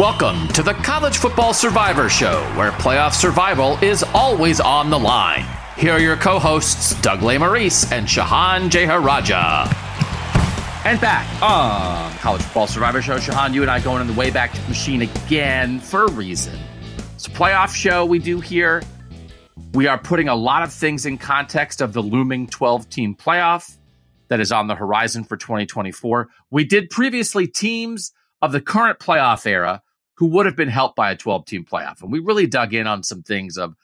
Welcome to the College Football Survivor Show, where playoff survival is always on the line. Here are your co hosts, Doug Lesmerises and Shehan Jeyarajah. And back on College Football Survivor Show, Shehan, you and I going in the Wayback Machine again for a reason. It's a playoff show we do here. We are putting a lot of things in context of the looming 12 team playoff that is on the horizon for 2024. We did previously teams of the current playoff era who would have been helped by a 12 team playoff. And we really dug in on some things of,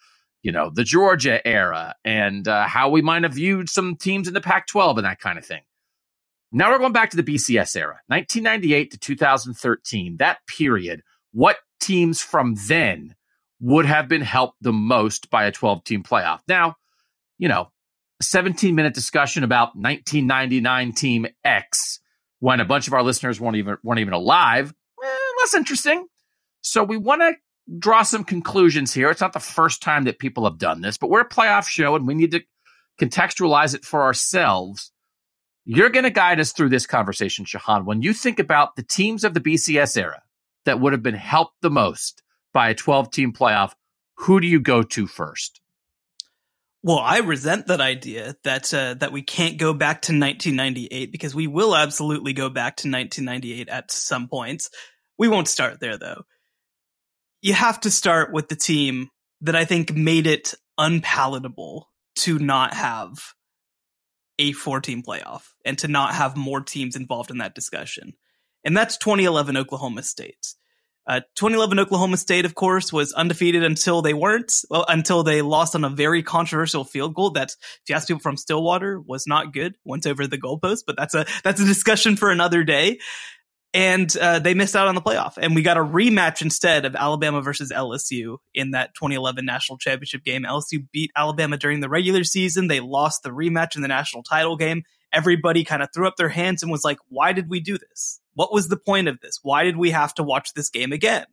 you know, the Georgia era and uh, how we might have viewed some teams in the Pac 12 and that kind of thing. Now we're going back to the BCS era, 1998 to 2013. That period, what teams from then would have been helped the most by a 12 team playoff? Now, you know, a 17 minute discussion about 1999 team X when a bunch of our listeners weren't even weren't even alive. Eh, less interesting. So we want to draw some conclusions here. It's not the first time that people have done this, but we're a playoff show and we need to contextualize it for ourselves. You're going to guide us through this conversation, Shehan. When you think about the teams of the BCS era that would have been helped the most by a 12 team playoff, who do you go to first? Well, I resent that idea that uh, that we can't go back to 1998 because we will absolutely go back to 1998 at some points. We won't start there though. You have to start with the team that I think made it unpalatable to not have a four team playoff and to not have more teams involved in that discussion. And that's 2011 Oklahoma State. Uh, 2011 Oklahoma State, of course, was undefeated until they weren't, well, until they lost on a very controversial field goal that, if you ask people from Stillwater, was not good. Went over the goalpost, but that's a that's a discussion for another day. And uh, they missed out on the playoff, and we got a rematch instead of Alabama versus LSU in that 2011 national championship game. LSU beat Alabama during the regular season. They lost the rematch in the national title game. Everybody kind of threw up their hands and was like, "Why did we do this?" What was the point of this? Why did we have to watch this game again?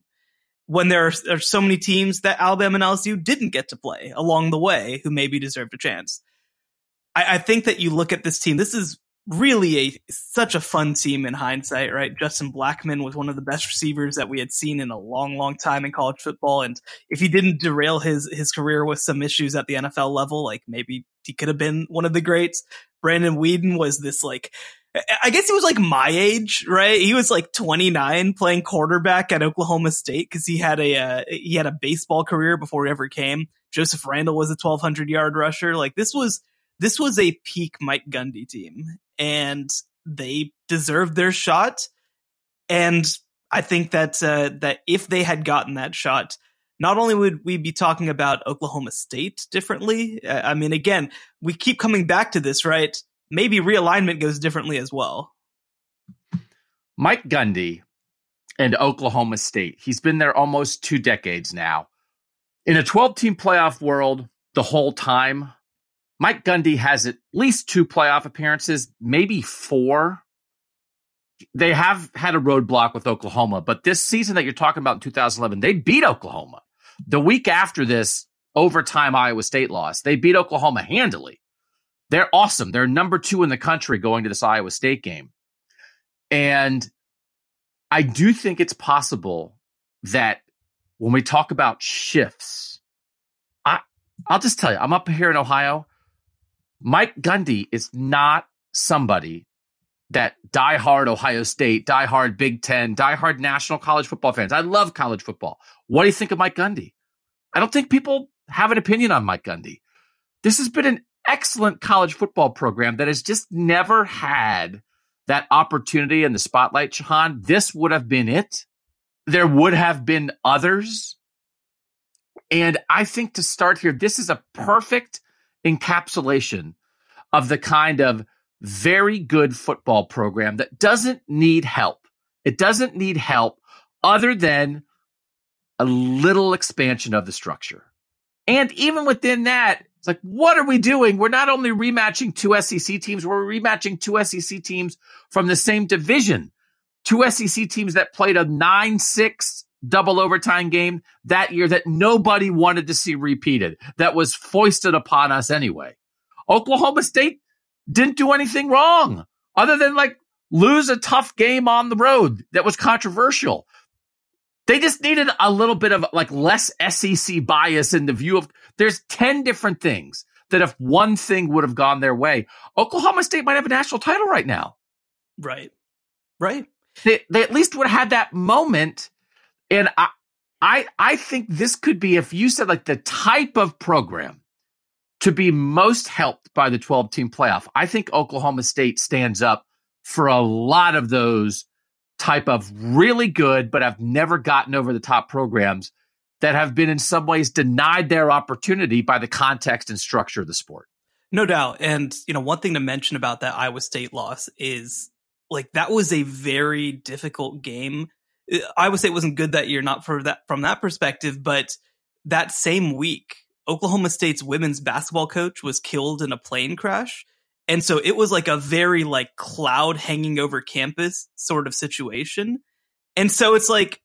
When there are, there are so many teams that Alabama and LSU didn't get to play along the way who maybe deserved a chance. I, I think that you look at this team, this is really a such a fun team in hindsight, right? Justin Blackmon was one of the best receivers that we had seen in a long, long time in college football. And if he didn't derail his his career with some issues at the NFL level, like maybe he could have been one of the greats. Brandon Weeden was this like I guess he was like my age, right? He was like 29 playing quarterback at Oklahoma State because he had a uh, he had a baseball career before he ever came. Joseph Randle was a 1200 yard rusher. Like this was this was a peak Mike Gundy team, and they deserved their shot. And I think that uh, that if they had gotten that shot, not only would we be talking about Oklahoma State differently. I mean, again, we keep coming back to this, right? maybe realignment goes differently as well. Mike Gundy and Oklahoma State. He's been there almost two decades now. In a 12 team playoff world, the whole time, Mike Gundy has at least two playoff appearances, maybe four. They have had a roadblock with Oklahoma, but this season that you're talking about in 2011, they beat Oklahoma. The week after this overtime Iowa State loss, they beat Oklahoma handily. They're awesome. They're number two in the country going to this Iowa State game. And I do think it's possible that when we talk about shifts, I, I'll just tell you, I'm up here in Ohio. Mike Gundy is not somebody that diehard Ohio State, diehard Big Ten, diehard national college football fans. I love college football. What do you think of Mike Gundy? I don't think people have an opinion on Mike Gundy. This has been an excellent college football program that has just never had that opportunity in the spotlight, Shehan. This would have been it. There would have been others. And I think to start here, this is a perfect encapsulation of the kind of very good football program that doesn't need help. It doesn't need help other than a little expansion of the structure. And even within that, it's like, what are we doing? We're not only rematching two SEC teams, we're rematching two SEC teams from the same division. Two SEC teams that played a 9 6 double overtime game that year that nobody wanted to see repeated, that was foisted upon us anyway. Oklahoma State didn't do anything wrong other than like lose a tough game on the road that was controversial. They just needed a little bit of like less SEC bias in the view of there's 10 different things that if one thing would have gone their way, Oklahoma State might have a national title right now. Right. Right. They, they at least would have had that moment. And I, I, I think this could be, if you said like the type of program to be most helped by the 12 team playoff, I think Oklahoma State stands up for a lot of those type of really good, but have never gotten over the top programs that have been in some ways denied their opportunity by the context and structure of the sport. No doubt. And, you know, one thing to mention about that Iowa State loss is like that was a very difficult game. Uh, Iowa State wasn't good that year, not for that from that perspective, but that same week, Oklahoma State's women's basketball coach was killed in a plane crash. And so it was like a very like cloud hanging over campus sort of situation. And so it's like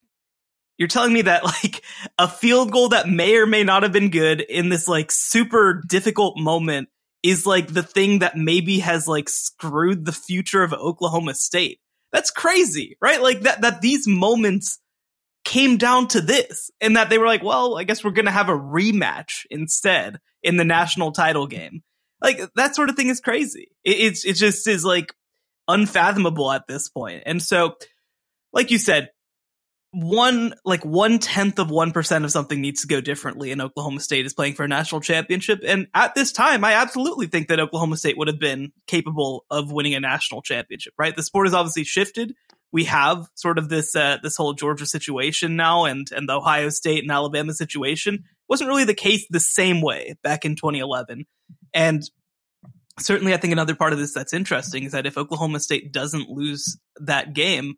you're telling me that like a field goal that may or may not have been good in this like super difficult moment is like the thing that maybe has like screwed the future of Oklahoma State. That's crazy, right? Like that that these moments came down to this and that they were like, well, I guess we're going to have a rematch instead in the national title game. Like that sort of thing is crazy. It, it's, it just is like unfathomable at this point. And so, like you said, one like one tenth of one percent of something needs to go differently and Oklahoma State is playing for a national championship. And at this time, I absolutely think that Oklahoma State would have been capable of winning a national championship, right? The sport has obviously shifted we have sort of this uh, this whole Georgia situation now, and and the Ohio State and Alabama situation wasn't really the case the same way back in 2011. And certainly, I think another part of this that's interesting is that if Oklahoma State doesn't lose that game,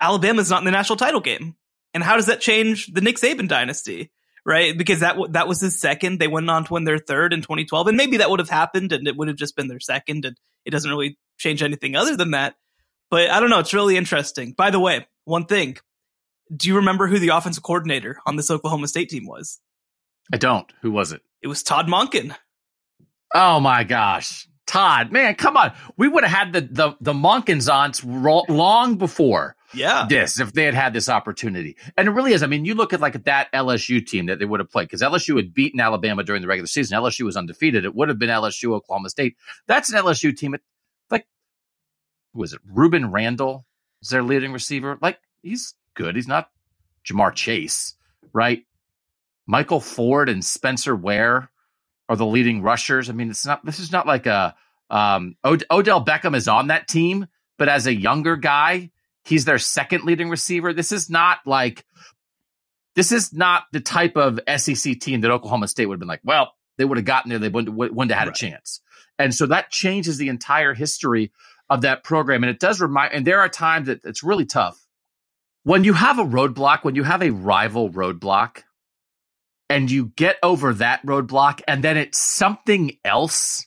Alabama's not in the national title game. And how does that change the Nick Saban dynasty? Right, because that w- that was his second. They went on to win their third in 2012, and maybe that would have happened, and it would have just been their second, and it doesn't really change anything other than that. But I don't know. It's really interesting. By the way, one thing. Do you remember who the offensive coordinator on this Oklahoma State team was? I don't. Who was it? It was Todd Monken. Oh my gosh. Todd, man, come on. We would have had the the the Monkens on long before yeah. this if they had had this opportunity. And it really is. I mean, you look at like that LSU team that they would have played because LSU had beaten Alabama during the regular season. LSU was undefeated. It would have been LSU, Oklahoma State. That's an LSU team. It, like was it Rueben Randle is their leading receiver? Like he's good. He's not Ja'Marr Chase, right? Michael Ford and Spencer Ware are the leading rushers. I mean, it's not. This is not like a um, Od- Odell Beckham is on that team, but as a younger guy, he's their second leading receiver. This is not like this is not the type of SEC team that Oklahoma State would have been like. Well, they would have gotten there. They wouldn't, wouldn't have had right. a chance. And so that changes the entire history of that program. And it does remind, and there are times that it's really tough. When you have a roadblock, when you have a rival roadblock, and you get over that roadblock, and then it's something else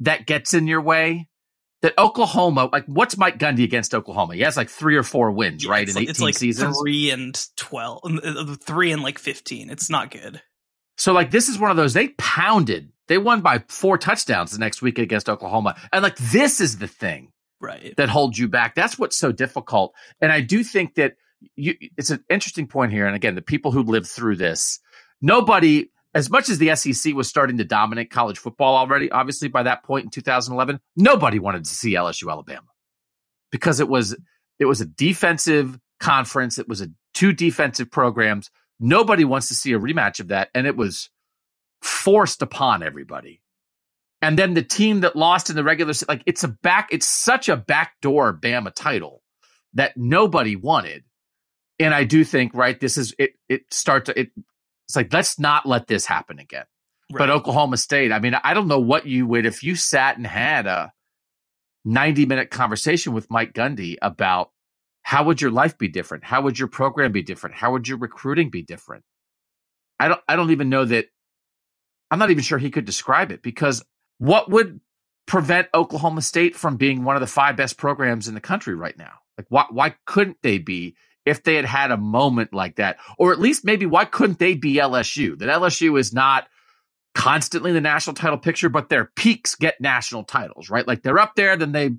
that gets in your way. That Oklahoma, like, what's Mike Gundy against Oklahoma? He has like three or four wins, yeah, right? In like, 18 like seasons, three and twelve, uh, three and like fifteen. It's not good. So, like, this is one of those they pounded they won by four touchdowns the next week against Oklahoma. And like this is the thing right that holds you back. That's what's so difficult. And I do think that you it's an interesting point here. And again, the people who lived through this, nobody as much as the SEC was starting to dominate college football already, obviously by that point in 2011, nobody wanted to see LSU Alabama. because it was it was a defensive conference. It was a two defensive programs. Nobody wants to see a rematch of that, and it was forced upon everybody. And then the team that lost in the regular, like it's a back, it's such a backdoor Bama title that nobody wanted. And I do think, right, this is it. It starts. It, it's like let's not let this happen again. Right. But Oklahoma State, I mean, I don't know what you would if you sat and had a 90 minute conversation with Mike Gundy about how would your life be different? How would your program be different? How would your recruiting be different? I don't I don't even know that I'm not even sure he could describe it because what would prevent Oklahoma State from being one of the five best programs in the country right now? Like why why couldn't they be if they had had a moment like that? Or at least maybe why couldn't they be LSU? That LSU is not constantly the national title picture, but their peaks get national titles, right? Like they're up there, then they,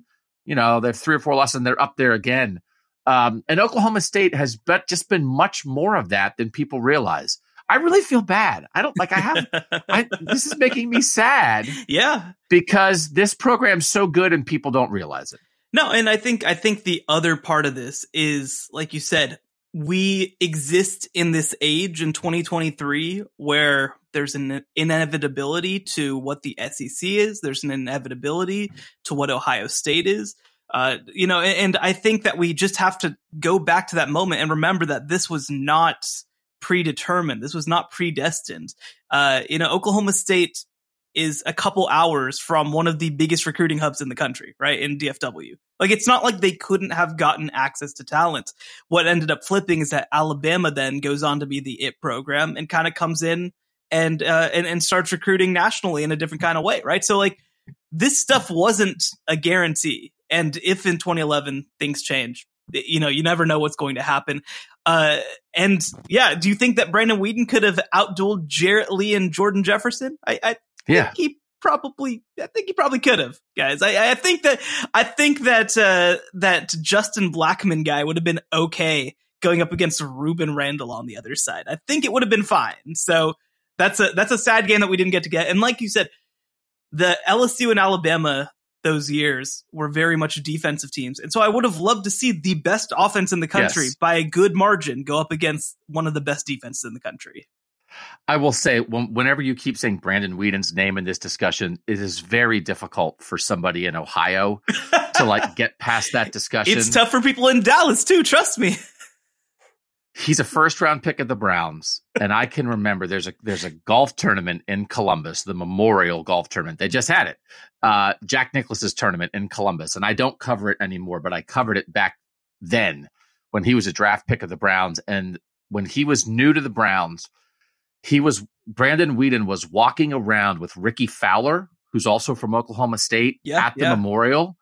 you know, they have three or four losses and they're up there again. Um, and Oklahoma State has but just been much more of that than people realize. I really feel bad. I don't like I have I, this is making me sad. Yeah. Because this program's so good and people don't realize it. No, and I think I think the other part of this is like you said, we exist in this age in 2023 where there's an inevitability to what the SEC is. There's an inevitability to what Ohio State is. Uh, you know, and, and I think that we just have to go back to that moment and remember that this was not predetermined. This was not predestined. Uh, you know, Oklahoma State is a couple hours from one of the biggest recruiting hubs in the country, right? In DFW. Like it's not like they couldn't have gotten access to talent. What ended up flipping is that Alabama then goes on to be the it program and kind of comes in and uh and, and starts recruiting nationally in a different kind of way, right? So like this stuff wasn't a guarantee. And if in 2011 things change, you know, you never know what's going to happen. Uh, and yeah, do you think that Brandon Weeden could have outdueled Jarrett Lee and Jordan Jefferson? I, I yeah, he probably, I think he probably could have, guys. I, I think that, I think that, uh, that Justin Blackmon guy would have been okay going up against Rueben Randle on the other side. I think it would have been fine. So that's a, that's a sad game that we didn't get to get. And like you said, the LSU and Alabama those years were very much defensive teams. And so I would have loved to see the best offense in the country yes. by a good margin go up against one of the best defenses in the country. I will say, whenever you keep saying Brandon Weeden's name in this discussion, it is very difficult for somebody in Ohio to like get past that discussion. It's tough for people in Dallas too. Trust me. He's a first round pick of the Browns, and I can remember there's a there's a golf tournament in Columbus, the Memorial Golf Tournament. They just had it, uh, Jack Nicklaus's tournament in Columbus, and I don't cover it anymore, but I covered it back then when he was a draft pick of the Browns, and when he was new to the Browns, he was Brandon Weeden was walking around with Rickie Fowler, who's also from Oklahoma State, yeah, at the yeah. Memorial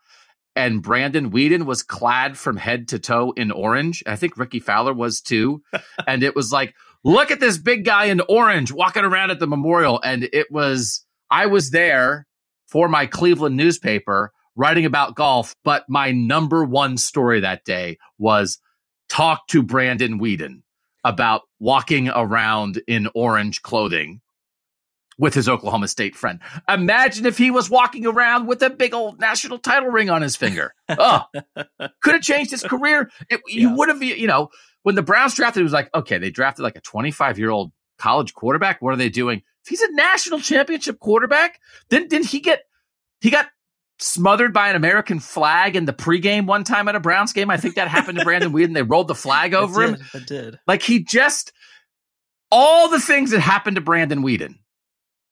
and Brandon Weeden was clad from head to toe in orange. I think Rickie Fowler was too. and it was like, look at this big guy in orange walking around at the memorial. And it was, I was there for my Cleveland newspaper writing about golf, but my number one story that day was talk to Brandon Weeden about walking around in orange clothing with his Oklahoma State friend. Imagine if he was walking around with a big old national title ring on his finger. Oh, could have changed his career. It, yeah. You would have, you know, when the Browns drafted, it was like, okay, they drafted like a 25 year old college quarterback. What are they doing? If he's a national championship quarterback, then didn't he get, he got smothered by an American flag in the pregame one time at a Browns game. I think that happened to Brandon Weeden. They rolled the flag over it him. Did, it did. Like he just, all the things that happened to Brandon Weeden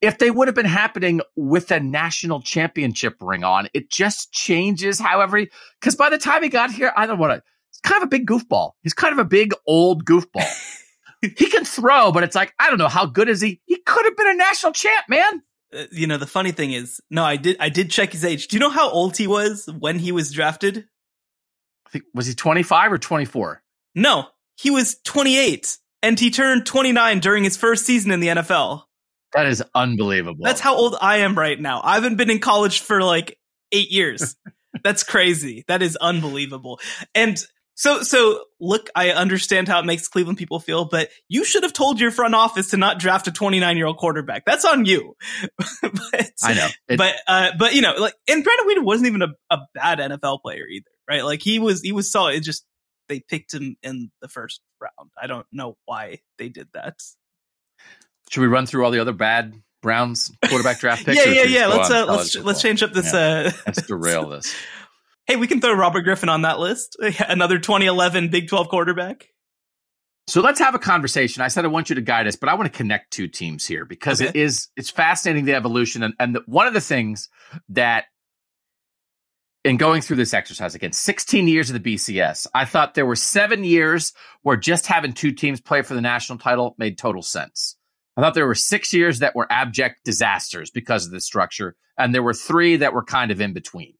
if they would have been happening with a national championship ring on, it just changes however, because by the time he got here, I don't want to, he's kind of a big goofball. He's kind of a big old goofball. he can throw, but it's like, I don't know, how good is he? He could have been a national champ, man. Uh, you know, the funny thing is, no, I did, I did check his age. Do you know how old he was when he was drafted? I think, was he 25 or 24? No, he was 28 and he turned 29 during his first season in the NFL. That is unbelievable. That's how old I am right now. I haven't been in college for like eight years. That's crazy. That is unbelievable. And so, so look, I understand how it makes Cleveland people feel, but you should have told your front office to not draft a 29 year old quarterback. That's on you. but, I know. But, uh, but you know, like, and Brandon Weeden wasn't even a, a bad NFL player either. right? Like he was he was solid. It just they picked him in the first round. I don't know why they did that. Should we run through all the other bad Browns quarterback draft picks? yeah, yeah, yeah. Let's uh, let's let's change up this. Yeah. Uh, let's derail this. Hey, we can throw Robert Griffin on that list. Another 2011 Big 12 quarterback. So let's have a conversation. I said I want you to guide us, but I want to connect two teams here because okay. it is it's fascinating the evolution and, and the, one of the things that in going through this exercise again, 16 years of the BCS, I thought there were seven years where just having two teams play for the national title made total sense. I thought there were six years that were abject disasters because of the structure, and there were three that were kind of in between.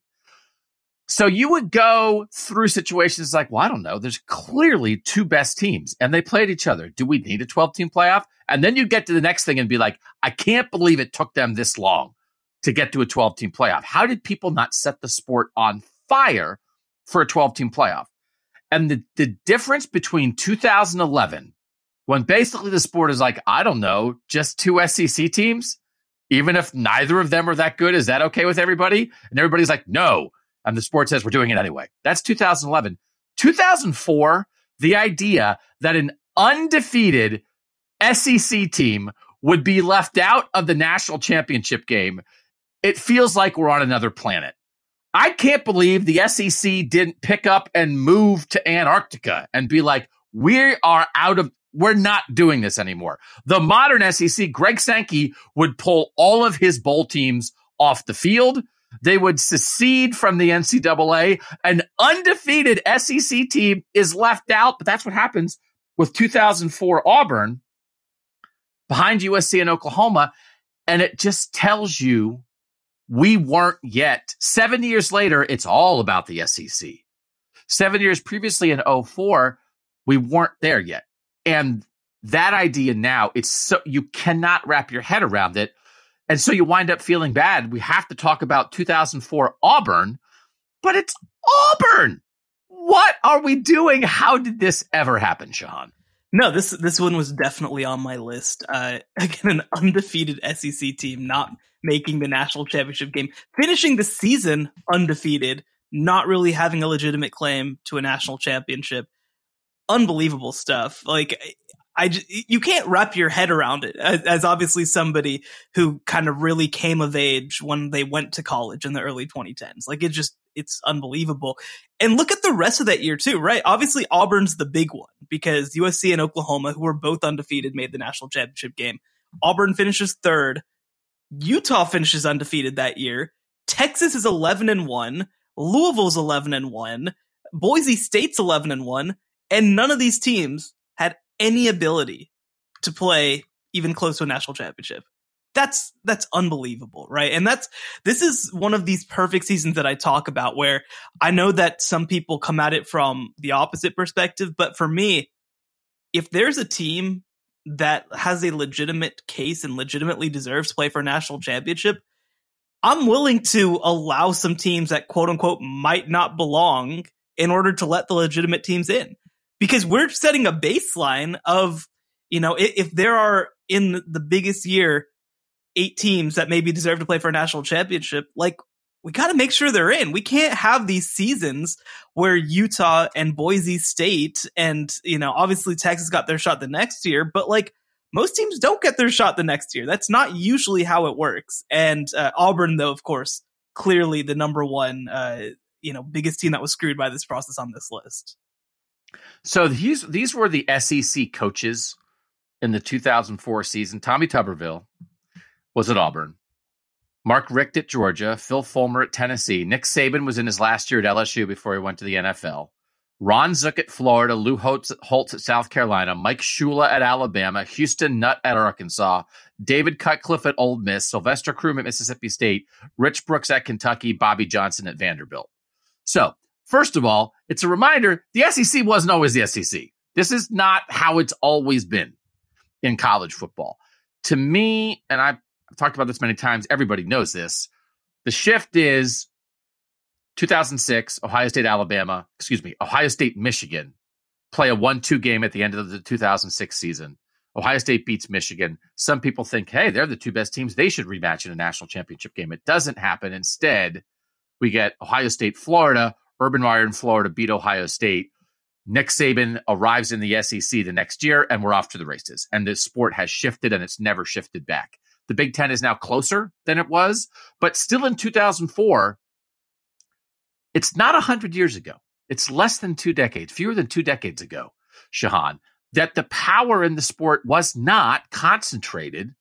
So you would go through situations like, well, I don't know. There's clearly two best teams and they played each other. Do we need a 12 team playoff? And then you get to the next thing and be like, I can't believe it took them this long to get to a 12 team playoff. How did people not set the sport on fire for a 12 team playoff? And the, the difference between 2011, when basically the sport is like, I don't know, just two SEC teams, even if neither of them are that good, is that okay with everybody? And everybody's like, no, and the sport says we're doing it anyway. That's 2011. 2004, the idea that an undefeated SEC team would be left out of the national championship game, it feels like we're on another planet. I can't believe the SEC didn't pick up and move to Antarctica and be like, we are out of, we're not doing this anymore. The modern SEC, Greg Sankey would pull all of his bowl teams off the field. They would secede from the NCAA. An undefeated SEC team is left out, but that's what happens with 2004 Auburn behind USC and Oklahoma. And it just tells you we weren't yet. Seven years later, it's all about the SEC. Seven years previously in 04, we weren't there yet. And that idea now, it's so you cannot wrap your head around it and so you wind up feeling bad. We have to talk about 2004 Auburn, but it's Auburn. What are we doing? How did this ever happen, Shehan? No, this this one was definitely on my list. Uh, again, an undefeated SEC team not making the national championship game, finishing the season undefeated, not really having a legitimate claim to a national championship. Unbelievable stuff. Like I just, you can't wrap your head around it as, as, obviously somebody who kind of really came of age when they went to college in the early 2010s. Like it just, it's unbelievable. And look at the rest of that year too, right? Obviously Auburn's the big one because USC and Oklahoma, who were both undefeated, made the national championship game. Auburn finishes third. Utah finishes undefeated that year. Texas is 11 and 1. Louisville's 11 and 1. Boise State's 11 and 1. And none of these teams had any ability to play even close to a national championship. That's that's unbelievable, right? And that's this is one of these perfect seasons that I talk about where I know that some people come at it from the opposite perspective, but for me, if there's a team that has a legitimate case and legitimately deserves to play for a national championship, I'm willing to allow some teams that quote unquote might not belong in order to let the legitimate teams in because we're setting a baseline of, you know, if, if there are in the biggest year, eight teams that maybe deserve to play for a national championship, like we got to make sure they're in. We can't have these seasons where Utah and Boise State and, you know, obviously Texas got their shot the next year, but like most teams don't get their shot the next year. That's not usually how it works. And uh, Auburn, though, of course, clearly the number one, uh, you know, biggest team that was screwed by this process on this list. So these these were the SEC coaches in the 2004 season. Tommy Tuberville was at Auburn. Mark Richt at Georgia, Phil Fulmer at Tennessee. Nick Saban was in his last year at LSU before he went to the NFL. Ron Zook at Florida, Lou Holtz, Holtz at South Carolina, Mike Shula at Alabama, Houston Nutt at Arkansas, David Cutcliffe at Ole Miss, Sylvester Croom at Mississippi State, Rich Brooks at Kentucky, Bobby Johnson at Vanderbilt. So First of all, it's a reminder the SEC wasn't always the SEC. This is not how it's always been in college football. To me, and I've talked about this many times, everybody knows this. The shift is 2006, Ohio State, Alabama, excuse me, Ohio State, Michigan play a 1 2 game at the end of the 2006 season. Ohio State beats Michigan. Some people think, hey, they're the two best teams. They should rematch in a national championship game. It doesn't happen. Instead, we get Ohio State, Florida, Urban Meyer in Florida beat Ohio State. Nick Saban arrives in the SEC the next year, and we're off to the races. And the sport has shifted, and it's never shifted back. The Big Ten is now closer than it was, but still in 2004, it's not 100 years ago. It's less than two decades, fewer than two decades ago, Shehan, that the power in the sport was not concentrated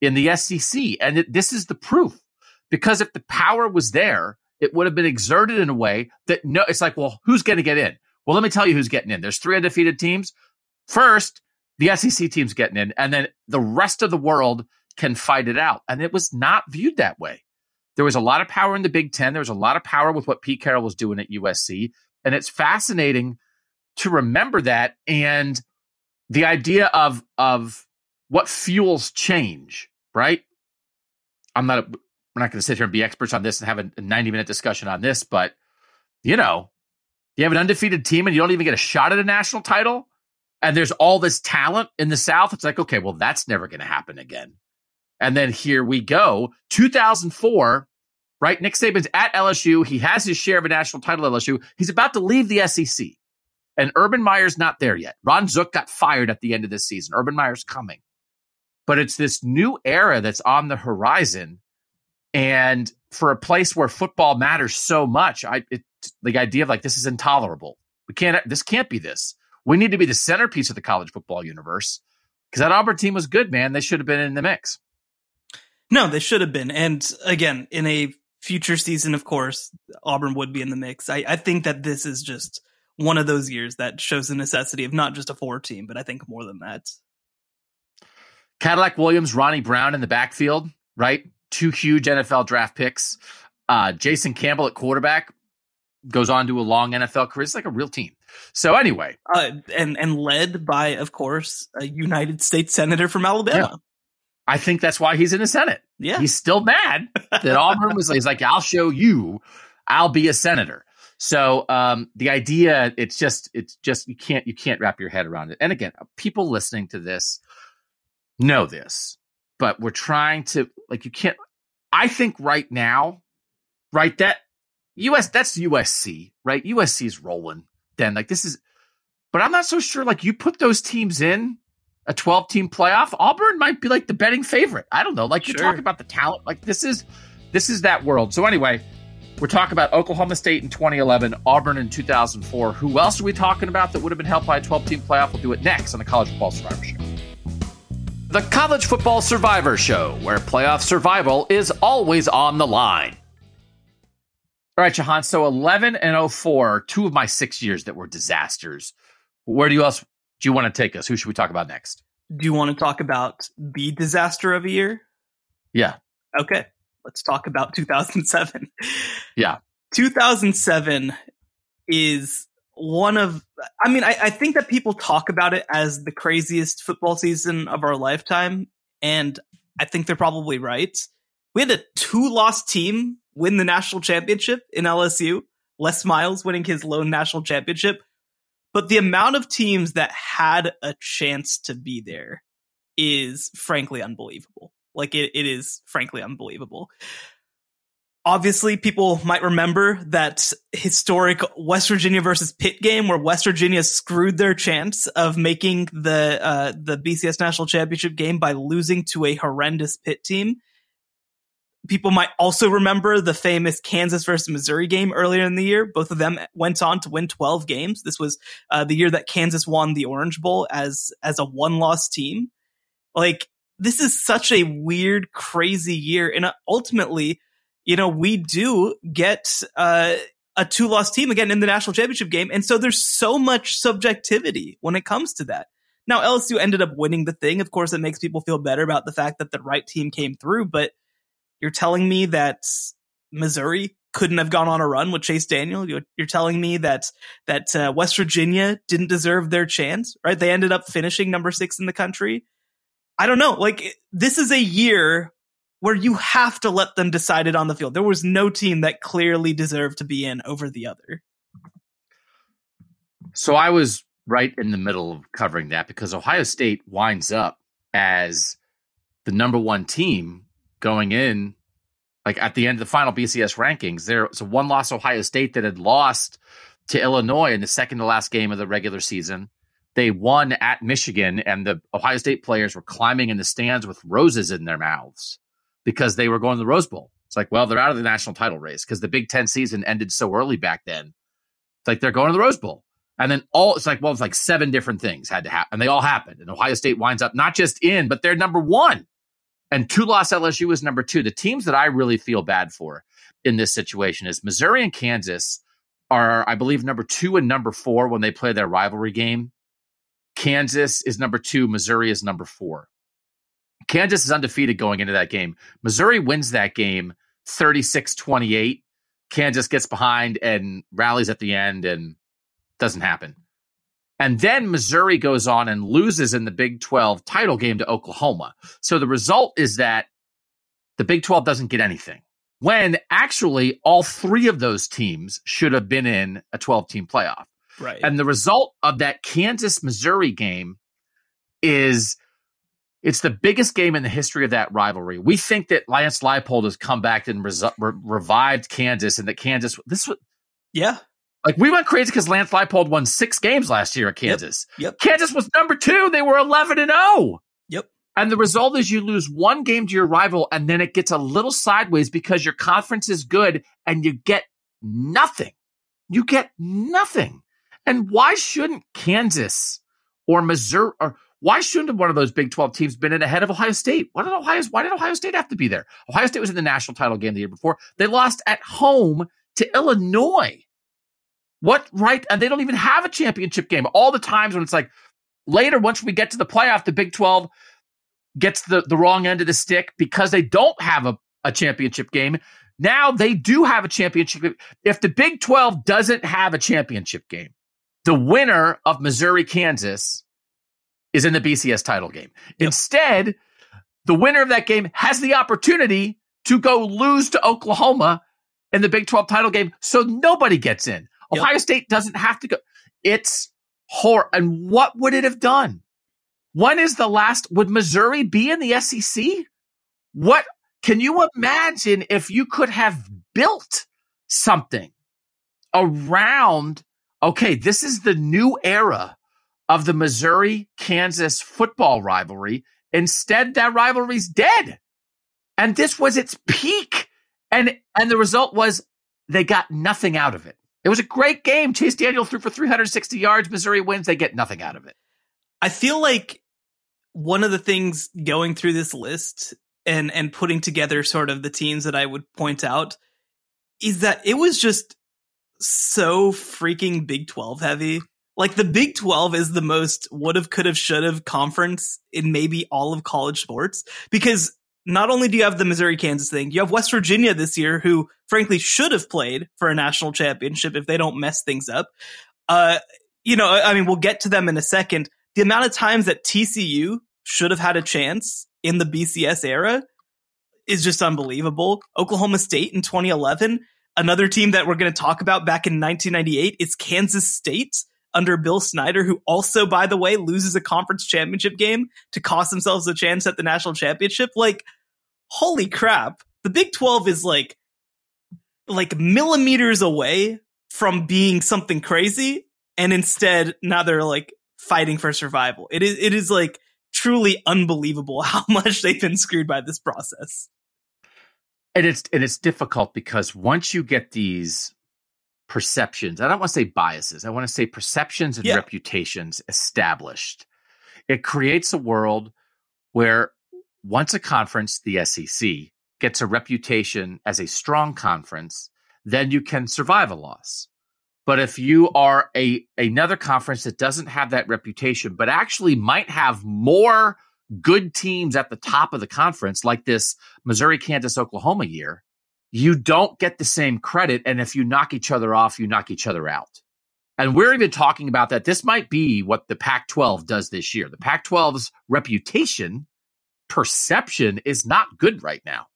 in the SEC. And it, this is the proof. Because if the power was there, it would have been exerted in a way that no, it's like, well, who's going to get in? Well, let me tell you who's getting in. There's three undefeated teams. First, the SEC team's getting in, and then the rest of the world can fight it out. And it was not viewed that way. There was a lot of power in the Big Ten. There was a lot of power with what Pete Carroll was doing at USC. And it's fascinating to remember that and the idea of of what fuels change, right? I'm not a, we're not going to sit here and be experts on this and have a 90 minute discussion on this, but you know, you have an undefeated team and you don't even get a shot at a national title, and there's all this talent in the South. It's like, okay, well, that's never going to happen again. And then here we go. 2004, right? Nick Saban's at LSU. He has his share of a national title at LSU. He's about to leave the SEC. And Urban Meyer's not there yet. Ron Zook got fired at the end of this season. Urban Meyer's coming. But it's this new era that's on the horizon and for a place where football matters so much, I it, the idea of like this is intolerable. We can't. This can't be this. We need to be the centerpiece of the college football universe because that Auburn team was good, man. They should have been in the mix. No, they should have been. And again, in a future season, of course, Auburn would be in the mix. I, I think that this is just one of those years that shows the necessity of not just a four team, but I think more than that. Cadillac Williams, Ronnie Brown in the backfield, right? Two huge NFL draft picks. Uh, Jason Campbell at quarterback goes on to a long NFL career. It's like a real team. So anyway, uh, and and led by, of course, a United States senator from Alabama. Yeah. I think that's why he's in the Senate. Yeah, he's still mad that Auburn was. He's like, I'll show you. I'll be a senator. So um, the idea, it's just, it's just you can't you can't wrap your head around it. And again, people listening to this know this but we're trying to like you can't I think right now, right, that US that's USC, right? USC is rolling. Then like this is but I'm not so sure like you put those teams in a 12 team playoff, Auburn might be like the betting favorite. I don't know. Like you're talking about the talent. Like this is this is that world. So anyway, we're talking about Oklahoma State in 2011, Auburn in 2004. Who else are we talking about that would have been helped by a 12 team playoff? We'll do it next on the College Football Survivor Show. The College Football Survivor Show, where playoff survival is always on the line. All right, Shehan. So 11 and 04, two of my six years that were disasters. Where do you else do you want to take us? Who should we talk about next? Do you want to talk about the disaster of a year? Yeah. Okay. Let's talk about 2007. Yeah. 2007 is one of i mean I, I, think that people talk about it as the craziest football season of our lifetime and i think they're probably right. We had a two loss team win the national championship in lsu les miles winning his lone national championship but the amount of teams that had a chance to be there is frankly unbelievable. Like it, it is frankly unbelievable Obviously, people might remember that historic West Virginia versus Pitt game where West Virginia screwed their chance of making the uh, the BCS national championship game by losing to a horrendous Pitt team. People might also remember the famous Kansas versus Missouri game earlier in the year. Both of them went on to win 12 games. This was uh, the year that Kansas won the Orange Bowl as as a one loss team. Like this is such a weird, crazy year, and ultimately you know, we do get uh, a two loss team again in the national championship game. And so there's so much subjectivity when it comes to that. Now, LSU ended up winning the thing. Of course, it makes people feel better about the fact that the right team came through, but you're telling me that Missouri couldn't have gone on a run with Chase Daniel. You're, you're telling me that that uh, West Virginia didn't deserve their chance, right? They ended up finishing number six in the country. I don't know. Like this is a year where you have to let them decide it on the field. There was no team that clearly deserved to be in over the other. So I was right in the middle of covering that because Ohio State winds up as the number one team going in like at the end of the final BCS rankings. There was a one loss Ohio State that had lost to Illinois in the second to last game of the regular season. They won at Michigan, and the Ohio State players were climbing in the stands with roses in their mouths because they were going to the Rose Bowl. It's like, well, they're out of the national title race because the Big Ten season ended so early back then. It's like they're going to the Rose Bowl. And then all it's like, well, it's like seven different things had to happen, and they all happened. And Ohio State winds up not just in, but they're number one. And two loss LSU is number two. The teams that I really feel bad for in this situation is Missouri and Kansas are, I believe, number two and number four when they play their rivalry game. Kansas is number two, Missouri is number four. Kansas is undefeated going into that game. Missouri wins that game 36 28. Kansas gets behind and rallies at the end and doesn't happen. And then Missouri goes on and loses in the Big 12 title game to Oklahoma. So the result is that the Big 12 doesn't get anything. When actually all three of those teams should have been in a 12 team playoff. Right. And the result of that Kansas Missouri game is it's the biggest game in the history of that rivalry. We think that Lance Leipold has come back and re- revived Kansas and that Kansas, this was, yeah. Like we went crazy because Lance Leipold won six games last year at Kansas. Yep. yep. Kansas was number two. They were 11 and 0. Yep. And the result is you lose one game to your rival and then it gets a little sideways because your conference is good and you get nothing. You get nothing. And why shouldn't Kansas or Missouri or why shouldn't one of those Big 12 teams been in ahead of Ohio State? Why did Ohio, why did Ohio State have to be there? Ohio State was in the national title game the year before. They lost at home to Illinois. What right? And they don't even have a championship game. All the times when it's like later, once we get to the playoff, the Big 12 gets the, the wrong end of the stick because they don't have a, a championship game. Now they do have a championship. If the Big 12 doesn't have a championship game, the winner of Missouri, Kansas is in the BCS title game. Yep. Instead, the winner of that game has the opportunity to go lose to Oklahoma in the Big 12 title game. So nobody gets in. Yep. Ohio State doesn't have to go. It's horror. And what would it have done? When is the last? Would Missouri be in the SEC? What can you imagine if you could have built something around? Okay, this is the new era of the Missouri Kansas football rivalry. Instead, that rivalry's dead. And this was its peak. And, and the result was they got nothing out of it. It was a great game. Chase Daniel threw for 360 yards. Missouri wins. They get nothing out of it. I feel like one of the things going through this list and and putting together sort of the teams that I would point out is that it was just so freaking Big 12 heavy. Like the Big 12 is the most would have, could have, should have conference in maybe all of college sports because not only do you have the Missouri Kansas thing, you have West Virginia this year, who frankly should have played for a national championship if they don't mess things up. Uh, you know, I mean, we'll get to them in a second. The amount of times that TCU should have had a chance in the BCS era is just unbelievable. Oklahoma State in 2011, another team that we're going to talk about back in 1998 is Kansas State under Bill Snyder, who also, by the way, loses a conference championship game to cost themselves a chance at the national championship. Like, holy crap, the Big 12 is like, like millimeters away from being something crazy. And instead, now they're like fighting for survival. It is, it is like truly unbelievable how much they've been screwed by this process. And it's, and it's difficult because once you get these perceptions, I don't want to say biases, I want to say perceptions and yeah. reputations established, it creates a world where once a conference, the SEC, gets a reputation as a strong conference, then you can survive a loss. But if you are a another conference that doesn't have that reputation, but actually might have more good teams at the top of the conference, like this Missouri, Kansas, Oklahoma year, you don't get the same credit. And if you knock each other off, you knock each other out. And we're even talking about that. This might be what the Pac 12 does this year. The Pac 12's reputation perception is not good right now.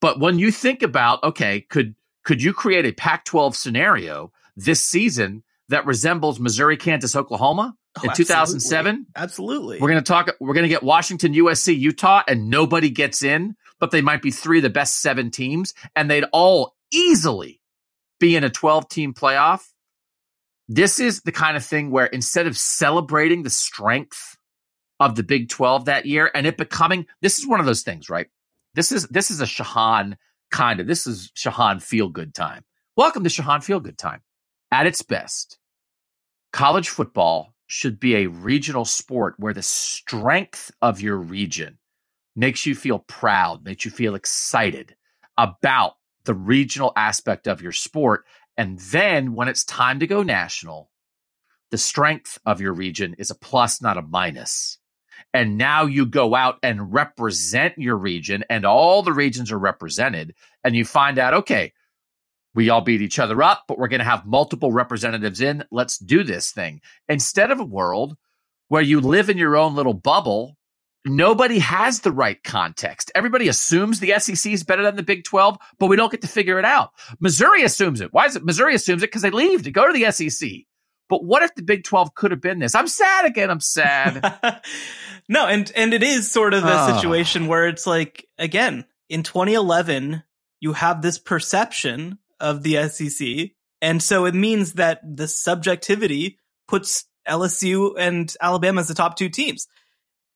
But when you think about, okay, could could you create a Pac-12 scenario this season that resembles Missouri, Kansas, Oklahoma oh, in 2007? Absolutely. We're going to talk we're going to get Washington, USC, Utah and nobody gets in. But they might be three of the best seven teams, and they'd all easily be in a 12 team playoff. This is the kind of thing where instead of celebrating the strength of the Big 12 that year and it becoming, this is one of those things, right? This is, this is a Shehan kind of, this is Shehan feel good time. Welcome to Shehan feel good time. At its best, college football should be a regional sport where the strength of your region makes you feel proud, makes you feel excited about the regional aspect of your sport. And then when it's time to go national, the strength of your region is a plus, not a minus. And now you go out and represent your region, and all the regions are represented. And you find out, okay, we all beat each other up, but we're going to have multiple representatives in. Let's do this thing. Instead of a world where you live in your own little bubble nobody has the right context. Everybody assumes the SEC is better than the Big 12, but we don't get to figure it out. Missouri assumes it. Why is it? Missouri assumes it because they leave to go to the SEC. But what if the Big 12 could have been this? I'm sad again. I'm sad. no, and and it is sort of a oh. situation where it's like again, in 2011, you have this perception of the SEC, and so it means that the subjectivity puts LSU and Alabama as the top two teams.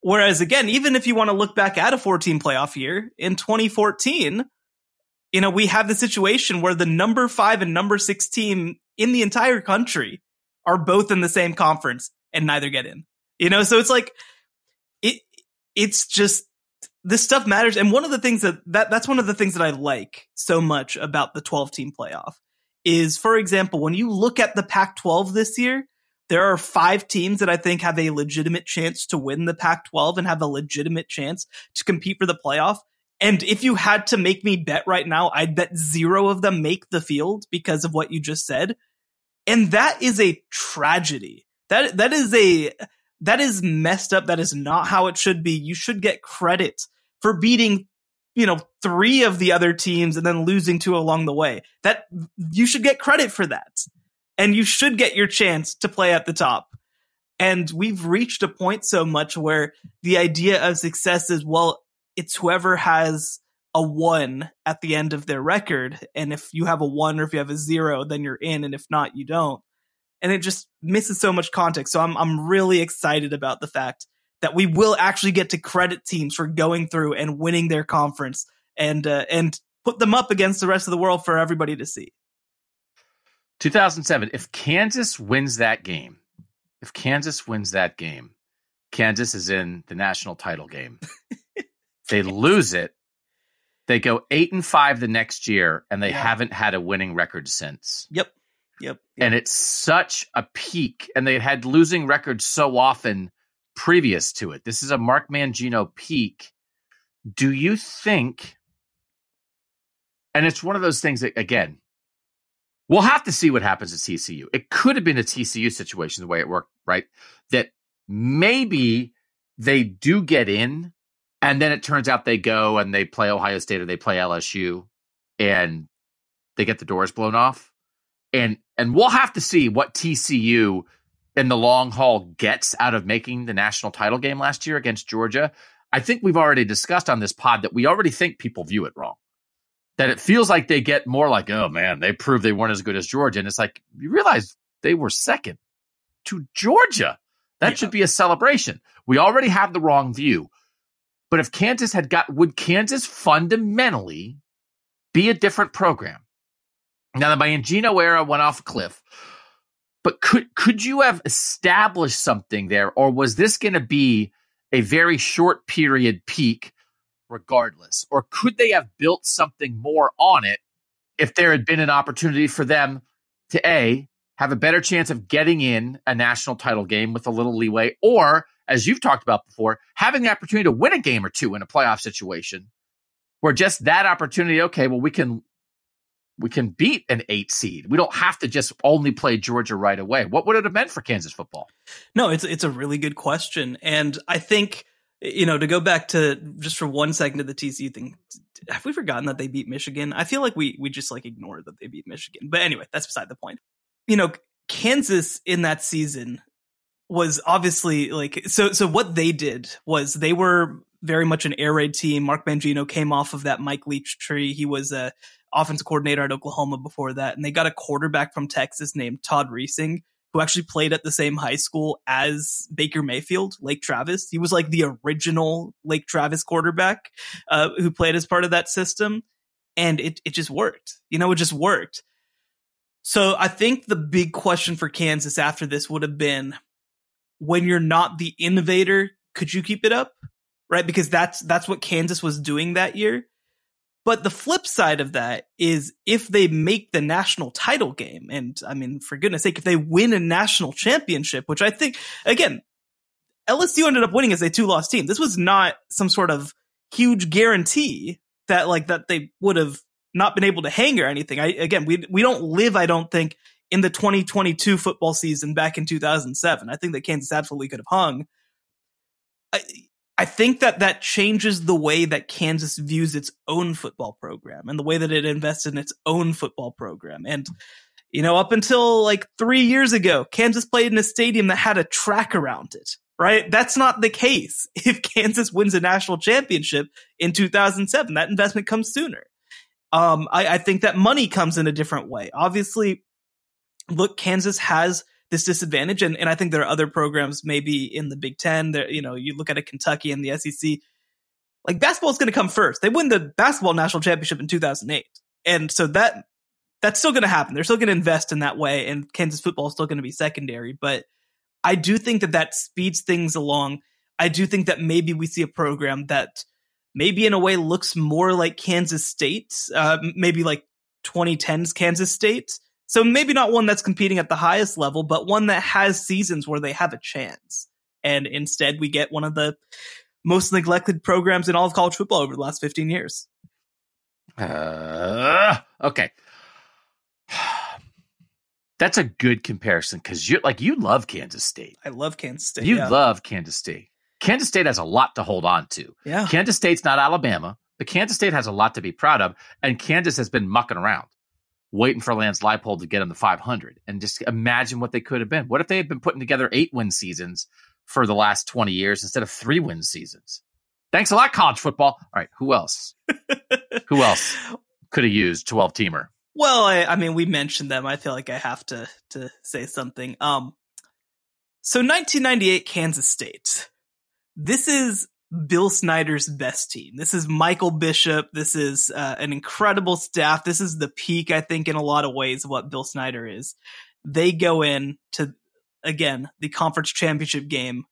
Whereas again, even if you want to look back at a 14 playoff year in 2014, you know, we have the situation where the number five and number six team in the entire country are both in the same conference and neither get in. You know, so it's like it it's just this stuff matters. And one of the things that, that that's one of the things that I like so much about the 12 team playoff is, for example, when you look at the Pac 12 this year, there are five teams that I think have a legitimate chance to win the Pac 12 and have a legitimate chance to compete for the playoff. And if you had to make me bet right now, I'd bet zero of them make the field because of what you just said. And that is a tragedy. That, that is a, that is messed up. That is not how it should be. You should get credit for beating, you know, three of the other teams and then losing two along the way. That you should get credit for that and you should get your chance to play at the top. And we've reached a point so much where the idea of success is, well, it's whoever has a one at the end of their record. And if you have a one or if you have a zero, then you're in. And if not, you don't. And it just misses so much context. So I'm, I'm really excited about the fact that we will actually get to credit teams for going through and winning their conference and, uh, and put them up against the rest of the world for everybody to see. 2007. If Kansas wins that game, if Kansas wins that game, Kansas is in the national title game. they lose it. They go eight and five the next year, and they yeah. haven't had a winning record since. Yep. Yep. yep. And it's such a peak, and they had losing records so often previous to it. This is a Mark Mangino peak. Do you think? And it's one of those things that, again, We'll have to see what happens at TCU. It could have been a TCU situation the way it worked, right? That maybe they do get in and then it turns out they go and they play Ohio State or they play LSU and they get the doors blown off. And and we'll have to see what TCU in the long haul gets out of making the national title game last year against Georgia. I think we've already discussed on this pod that we already think people view it wrong that it feels like they get more like, oh man, they proved they weren't as good as Georgia. And it's like, you realize they were second to Georgia. That yeah. should be a celebration. We already have the wrong view. But if Kansas had got, would Kansas fundamentally be a different program? Now the Mangino era went off a cliff, but could, could you have established something there? Or was this going to be a very short period peak regardless? Or could they have built something more on it if there had been an opportunity for them to A, have a better chance of getting in a national title game with a little leeway, or as you've talked about before, having the opportunity to win a game or two in a playoff situation where just that opportunity, okay, well, we can we can beat an eight seed. We don't have to just only play Georgia right away. What would it have meant for Kansas football? No, it's it's a really good question. And I think you know, to go back to just for one second to the TCU thing, have we forgotten that they beat Michigan? I feel like we we just like ignore that they beat Michigan. But anyway, that's beside the point. You know, Kansas in that season was obviously like so so what they did was they were very much an air raid team. Mark Mangino came off of that Mike Leach tree. He was a offensive coordinator at Oklahoma before that, and they got a quarterback from Texas named Todd Reesing, who actually played at the same high school as Baker Mayfield, Lake Travis. He was like the original Lake Travis quarterback uh, who played as part of that system, and it it just worked. You know, it just worked. So I think the big question for Kansas after this would have been when you're not the innovator, could you keep it up? Right? Because that's that's what Kansas was doing that year. But the flip side of that is if they make the national title game, and I mean, for goodness sake, if they win a national championship, which I think, again, LSU ended up winning as a two loss team. This was not some sort of huge guarantee that like that they would have not been able to hang or anything. I again, we we don't live, I don't think, in the 2022 football season back in 2007. I think that Kansas absolutely could have hung. I, I think that that changes the way that Kansas views its own football program and the way that it invests in its own football program. And, you know, up until like three years ago, Kansas played in a stadium that had a track around it, right? That's not the case. If Kansas wins a national championship in 2007, that investment comes sooner. Um, I, I think that money comes in a different way. Obviously, look, Kansas has this disadvantage. And, and I think there are other programs maybe in the Big Ten. There, you know, you look at a Kentucky and the SEC. Like basketball is going to come first. They win the basketball national championship in 2008, and so that that's still going to happen. They're still going to invest in that way, and Kansas football is still going to be secondary. But I do think that that speeds things along. I do think that maybe we see a program that maybe in a way looks more like Kansas State, uh, maybe like 2010's Kansas State, so maybe not one that's competing at the highest level, but one that has seasons where they have a chance. And instead, we get one of the most neglected programs in all of college football over the last 15 years. Uh, okay. That's a good comparison because you're like you love Kansas State. I love Kansas State. You yeah. love Kansas State. Kansas State has a lot to hold on to. Yeah. Kansas State's not Alabama, but Kansas State has a lot to be proud of, and Kansas has been mucking around waiting for Lance Leipold to get him the 500 and just imagine what they could have been. What if they had been putting together eight win seasons for the last 20 years instead of three win seasons? Thanks a lot, college football. All right, who else? who else could have used 12 teamer? Well, I, I, mean, we mentioned them. I feel like I have to to say something. Um, so 1998 Kansas State. This is Bill Snyder's best team. This is Michael Bishop. This is uh, an incredible staff. This is the peak, I think, in a lot of ways of what Bill Snyder is. They go in to again the conference championship game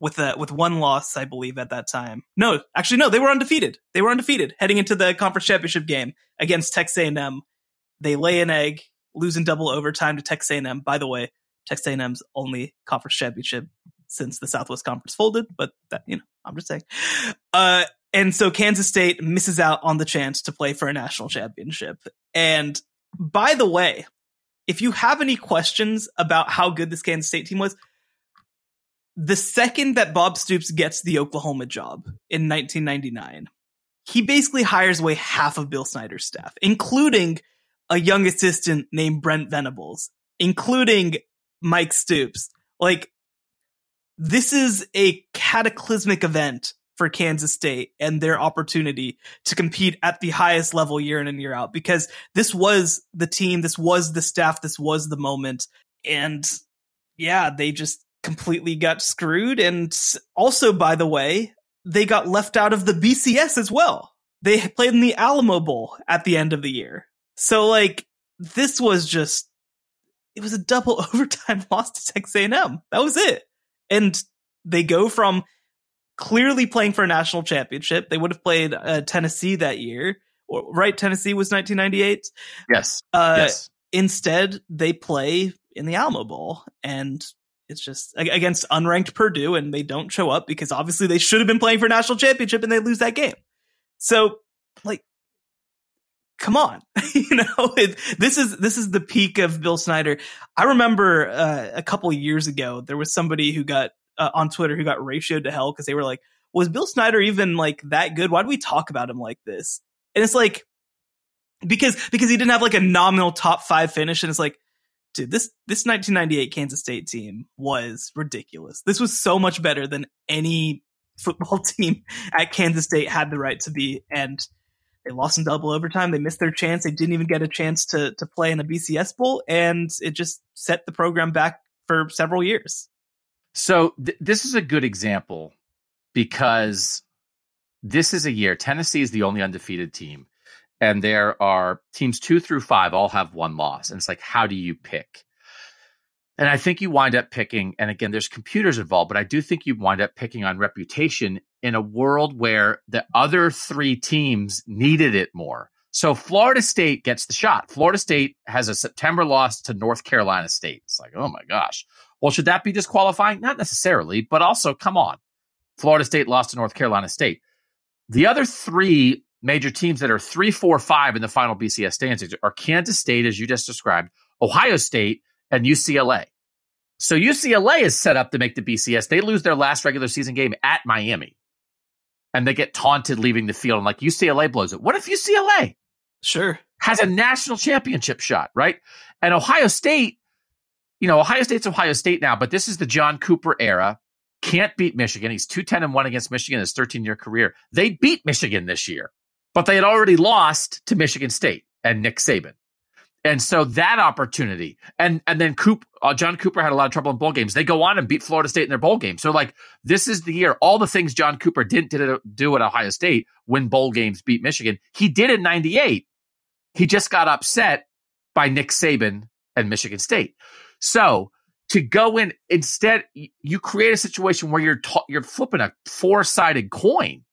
with a with one loss, I believe, at that time. No, actually, no, they were undefeated. They were undefeated heading into the conference championship game against Texas A&M. They lay an egg, losing double overtime to Texas A&M. By the way, Texas A&M's only conference championship since the Southwest Conference folded, but that, you know, I'm just saying. Uh, and so Kansas State misses out on the chance to play for a national championship. And by the way, if you have any questions about how good this Kansas State team was, the second that Bob Stoops gets the Oklahoma job in 1999, he basically hires away half of Bill Snyder's staff, including a young assistant named Brent Venables, including Mike Stoops. Like this is a cataclysmic event for Kansas State and their opportunity to compete at the highest level year in and year out because this was the team, this was the staff, this was the moment. And yeah, they just completely got screwed. And also, by the way, they got left out of the BCS as well. They played in the Alamo Bowl at the end of the year. So like this was just it was a double overtime loss to Texas A&M. That was it and they go from clearly playing for a national championship. They would have played uh, Tennessee that year, right? Tennessee was 1998. Yes. Uh, yes. Instead, they play in the Alamo Bowl, and it's just against unranked Purdue, and they don't show up because obviously they should have been playing for a national championship, and they lose that game. So, come on. You know it, this is this is the peak of bill snyder. I remember uh, a couple years ago there was somebody who got uh, on twitter who got ratioed to hell because they were like was bill snyder even like that good? Why do we talk about him like this? And it's like because because he didn't have like a nominal top five finish and it's like dude this this 1998 kansas state team was ridiculous. This was so much better than any football team at Kansas State had the right to be. And they lost in double overtime. They missed their chance. They didn't even get a chance to to play in a BCS bowl, and it just set the program back for several years. So th- this is a good example because this is a year Tennessee is the only undefeated team, and there are teams two through five all have one loss, and it's like how do you pick? And I think you wind up picking, and again, there's computers involved, but I do think you wind up picking on reputation in a world where the other three teams needed it more. So Florida State gets the shot. Florida State has a September loss to North Carolina State. It's like, oh my gosh. Well, should that be disqualifying? Not necessarily, but also, come on. Florida State lost to North Carolina State. The other three major teams that are three, four, five in the final BCS standings are Kansas State, as you just described, Ohio State, and UCLA. So UCLA is set up to make the BCS. They lose their last regular season game at Miami and they get taunted leaving the field and like UCLA blows it. What if UCLA sure has a national championship shot, right? And Ohio State, you know, Ohio State's Ohio State now, but this is the John Cooper era. Can't beat Michigan. He's 210 and 1 against Michigan in his 13 year career. They beat Michigan this year, but they had already lost to Michigan State and Nick Saban. And so that opportunity, and and then Coop, uh, John Cooper had a lot of trouble in bowl games. They go on and beat Florida State in their bowl game. So like this is the year. All the things John Cooper didn't did do at Ohio State, win bowl games, beat Michigan. He did in '98. He just got upset by Nick Saban and Michigan State. So to go in instead, you create a situation where you're ta- you're flipping a four sided coin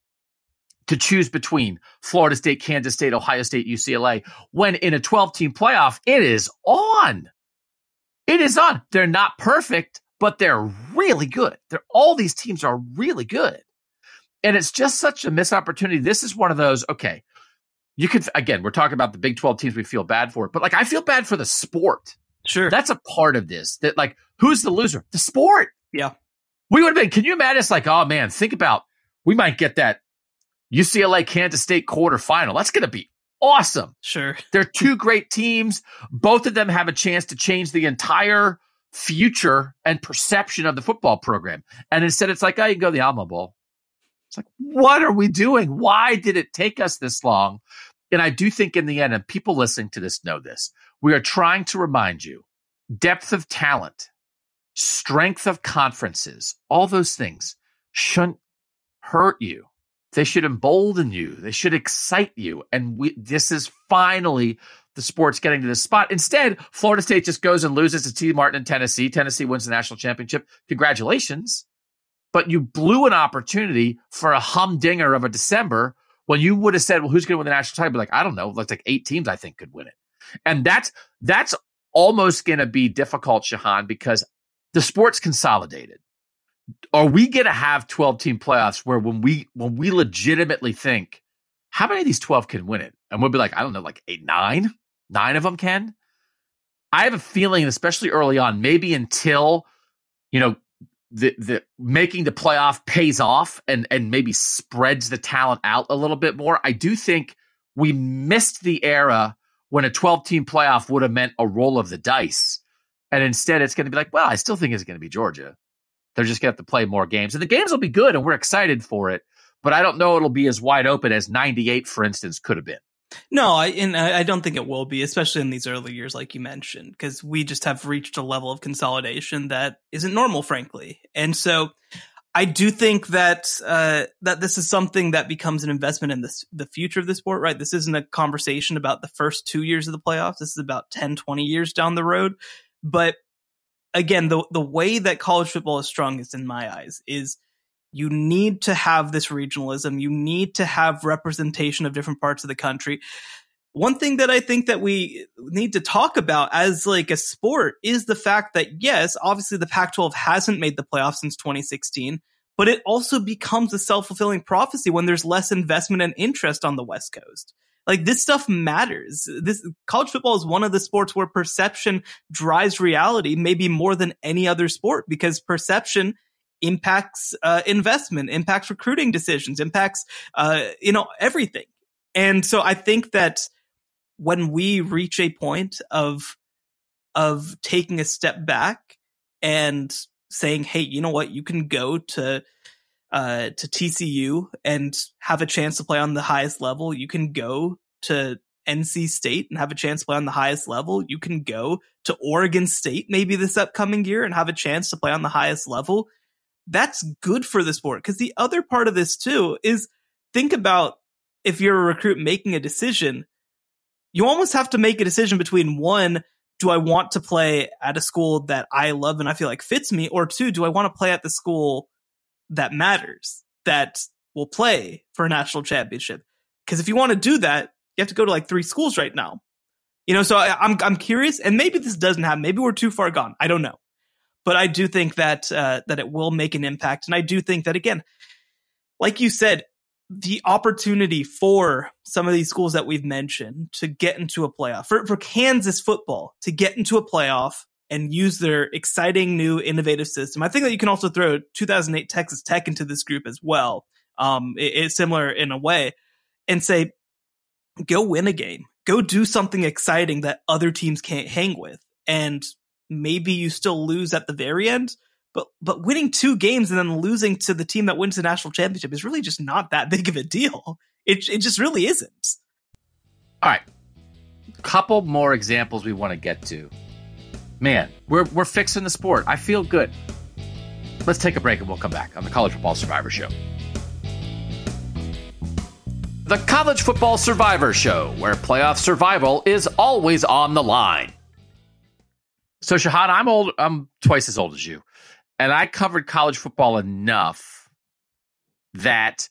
to choose between Florida State, Kansas State, Ohio State, UCLA, when in a 12 team playoff, it is on. It is on. They're not perfect, but they're really good. They're all these teams are really good. And it's just such a missed opportunity. This is one of those, okay, you could, again, we're talking about the Big 12 teams we feel bad for, but like I feel bad for the sport. Sure. That's a part of this that like, who's the loser? The sport. Yeah. We would have been, can you imagine? It's like, oh man, think about, we might get that UCLA Kansas State quarterfinal. That's going to be awesome. Sure. They're two great teams. Both of them have a chance to change the entire future and perception of the football program. And instead, it's like, oh, you can go to the Alamo Bowl. It's like, what are we doing? Why did it take us this long? And I do think in the end, and people listening to this know this, we are trying to remind you depth of talent, strength of conferences, all those things shouldn't hurt you they should embolden you. They should excite you. And we, this is finally the sports getting to this spot. Instead, Florida State just goes and loses to Tee Martin in Tennessee. Tennessee wins the national championship. Congratulations. But you blew an opportunity for a humdinger of a December when you would have said, well, who's going to win the national title? Like, I don't know. Like, like eight teams, I think, could win it. And that's, that's almost going to be difficult, Shehan, because the sport's consolidated are we going to have 12 team playoffs where when we when we legitimately think how many of these 12 can win it? And we'll be like i don't know like eight nine? Nine of them can? I have a feeling especially early on maybe until you know the the making the playoff pays off and and maybe spreads the talent out a little bit more i do think we missed the era when a 12 team playoff would have meant a roll of the dice. And instead it's going to be like well i still think it's going to be georgia they're just going to have to play more games. And the games will be good and we're excited for it. But I don't know it'll be as wide open as 98, for instance, could have been. No, I and I don't think it will be, especially in these early years, like you mentioned, because we just have reached a level of consolidation that isn't normal, frankly. And so, I do think that uh, that this is something that becomes an investment in this, the future of the sport, right? This isn't a conversation about the first two years of the playoffs. This is about 10, 20 years down the road. But again, the the way that college football is strongest in my eyes is you need to have this regionalism. You need to have representation of different parts of the country. One thing that I think that we need to talk about as like a sport is the fact that yes, obviously the Pac-12 hasn't made the playoffs since 2016, but it also becomes a self-fulfilling prophecy when there's less investment and interest on the West Coast. Like this stuff matters. This college football is one of the sports where perception drives reality, maybe more than any other sport, because perception impacts uh, investment, impacts recruiting decisions, impacts uh, you know everything. And so I think that when we reach a point of of taking a step back and saying, "Hey, you know what? You can go to uh, to TCU and have a chance to play on the highest level. You can go to NC State and have a chance to play on the highest level. You can go to Oregon State maybe this upcoming year and have a chance to play on the highest level. That's good for the sport. Because the other part of this too is think about if you're a recruit making a decision, you almost have to make a decision between one, do I want to play at a school that I love and I feel like fits me? Or two, do I want to play at the school that matters, that will play for a national championship? Because if you want to do that, you have to go to like three schools right now. You know, so I, I'm I'm curious, and maybe this doesn't happen. Maybe we're too far gone. I don't know, but I do think that uh, that it will make an impact, and I do think that again, like you said, the opportunity for some of these schools that we've mentioned to get into a playoff for for Kansas football to get into a playoff and use their exciting new innovative system. I think that you can also throw 2008 Texas Tech into this group as well. Um, it, it's similar in a way, and say go win a game. Go do something exciting that other teams can't hang with. And maybe you still lose at the very end, but but winning two games and then losing to the team that wins the national championship is really just not that big of a deal. It it just really isn't. All right. Couple more examples we want to get to. Man, we're we're fixing the sport. I feel good. Let's take a break and we'll come back on the College Football Survivor Show. The College Football Survivor Show, where playoff survival is always on the line. So, Shehan, I'm old. I'm twice as old as you, and I covered college football enough that,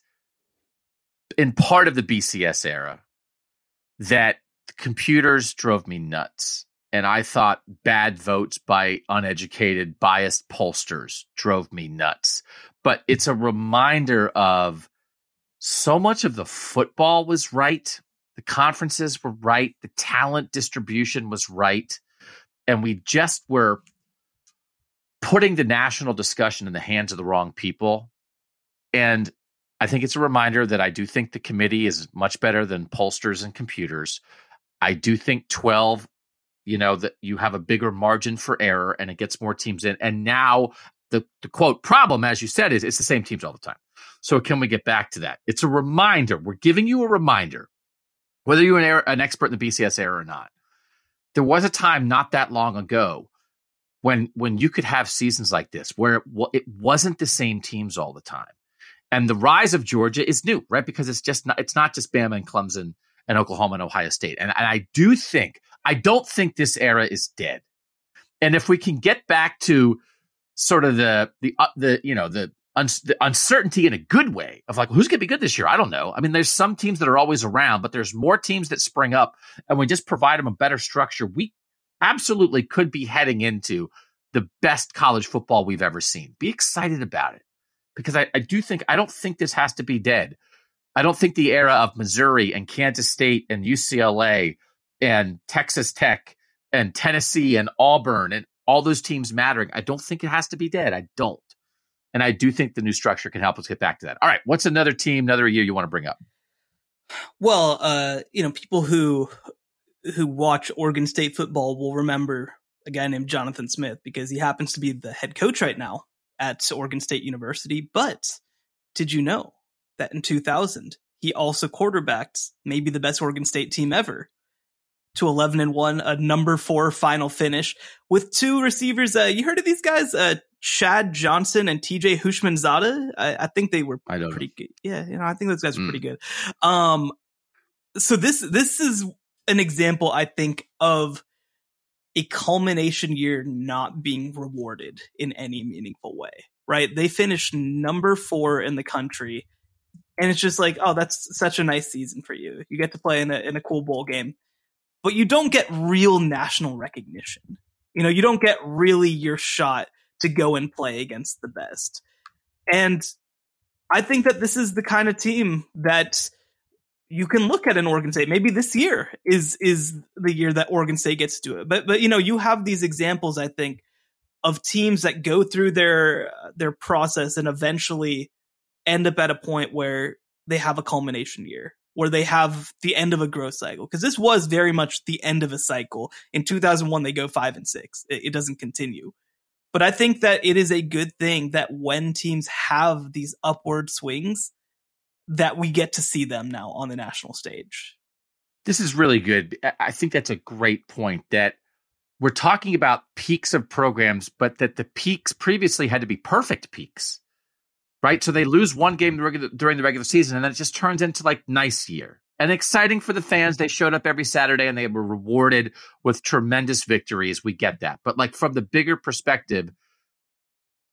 in part of the BCS era, that computers drove me nuts, and I thought bad votes by uneducated, biased pollsters drove me nuts. But it's a reminder of so much of the football was right. The conferences were right. The talent distribution was right. And we just were putting the national discussion in the hands of the wrong people. And I think it's a reminder that I do think the committee is much better than pollsters and computers. I do think 12, you know, that you have a bigger margin for error and it gets more teams in. And now the, the quote problem, as you said, is it's the same teams all the time. So can we get back to that? It's a reminder. We're giving you a reminder, whether you're an, an expert in the BCS era or not. There was a time not that long ago when when you could have seasons like this where it, it wasn't the same teams all the time. And the rise of Georgia is new, right? Because it's just not it's not just Bama and Clemson and Oklahoma and Ohio State. And, and I do think I don't think this era is dead. And if we can get back to sort of the the uh, the you know the un- the uncertainty in a good way of like who's going to be good this year. I don't know. I mean, there's some teams that are always around, but there's more teams that spring up, and we just provide them a better structure. We absolutely could be heading into the best college football we've ever seen. Be excited about it because I, I do think I don't think this has to be dead. I don't think the era of Missouri and Kansas State and UCLA and Texas Tech and Tennessee and Auburn and all those teams mattering. I don't think it has to be dead. I don't. And I do think the new structure can help us get back to that. All right, what's another team, another year you want to bring up? Well, uh, you know, people who who watch Oregon State football will remember a guy named Jonathan Smith because he happens to be the head coach right now at Oregon State University. But did you know that in 2000 he also quarterbacked maybe the best Oregon State team ever to 11 and 1, a number 4 final finish with two receivers. Uh, you heard of these guys? Uh, Chad Johnson and TJ Houshmandzadeh. I, I think they were I don't pretty know. good. Yeah, you know, I think those guys were Mm. pretty good. Um, so this this is an example, I think, of a culmination year not being rewarded in any meaningful way. Right? They finished number four in the country, and it's just like, oh, that's such a nice season for you. You get to play in a in a cool bowl game, but you don't get real national recognition. You know, you don't get really your shot to go and play against the best. And I think that this is the kind of team that you can look at an Oregon State. Maybe this year is is the year that Oregon State gets to do it. But but you know, you have these examples, I think, of teams that go through their their process and eventually end up at a point where they have a culmination year, where they have the end of a growth cycle. Because this was very much the end of a cycle. In 2001, they go five and six. It, it doesn't continue. But I think that it is a good thing that when teams have these upward swings, that we get to see them now on the national stage. This is really good. I think that's a great point that we're talking about peaks of programs, but that the peaks previously had to be perfect peaks, right? So they lose one game during the regular season, and then it just turns into like nice year and exciting for the fans. They showed up every Saturday and they were rewarded with tremendous victories. We get that. But like from the bigger perspective,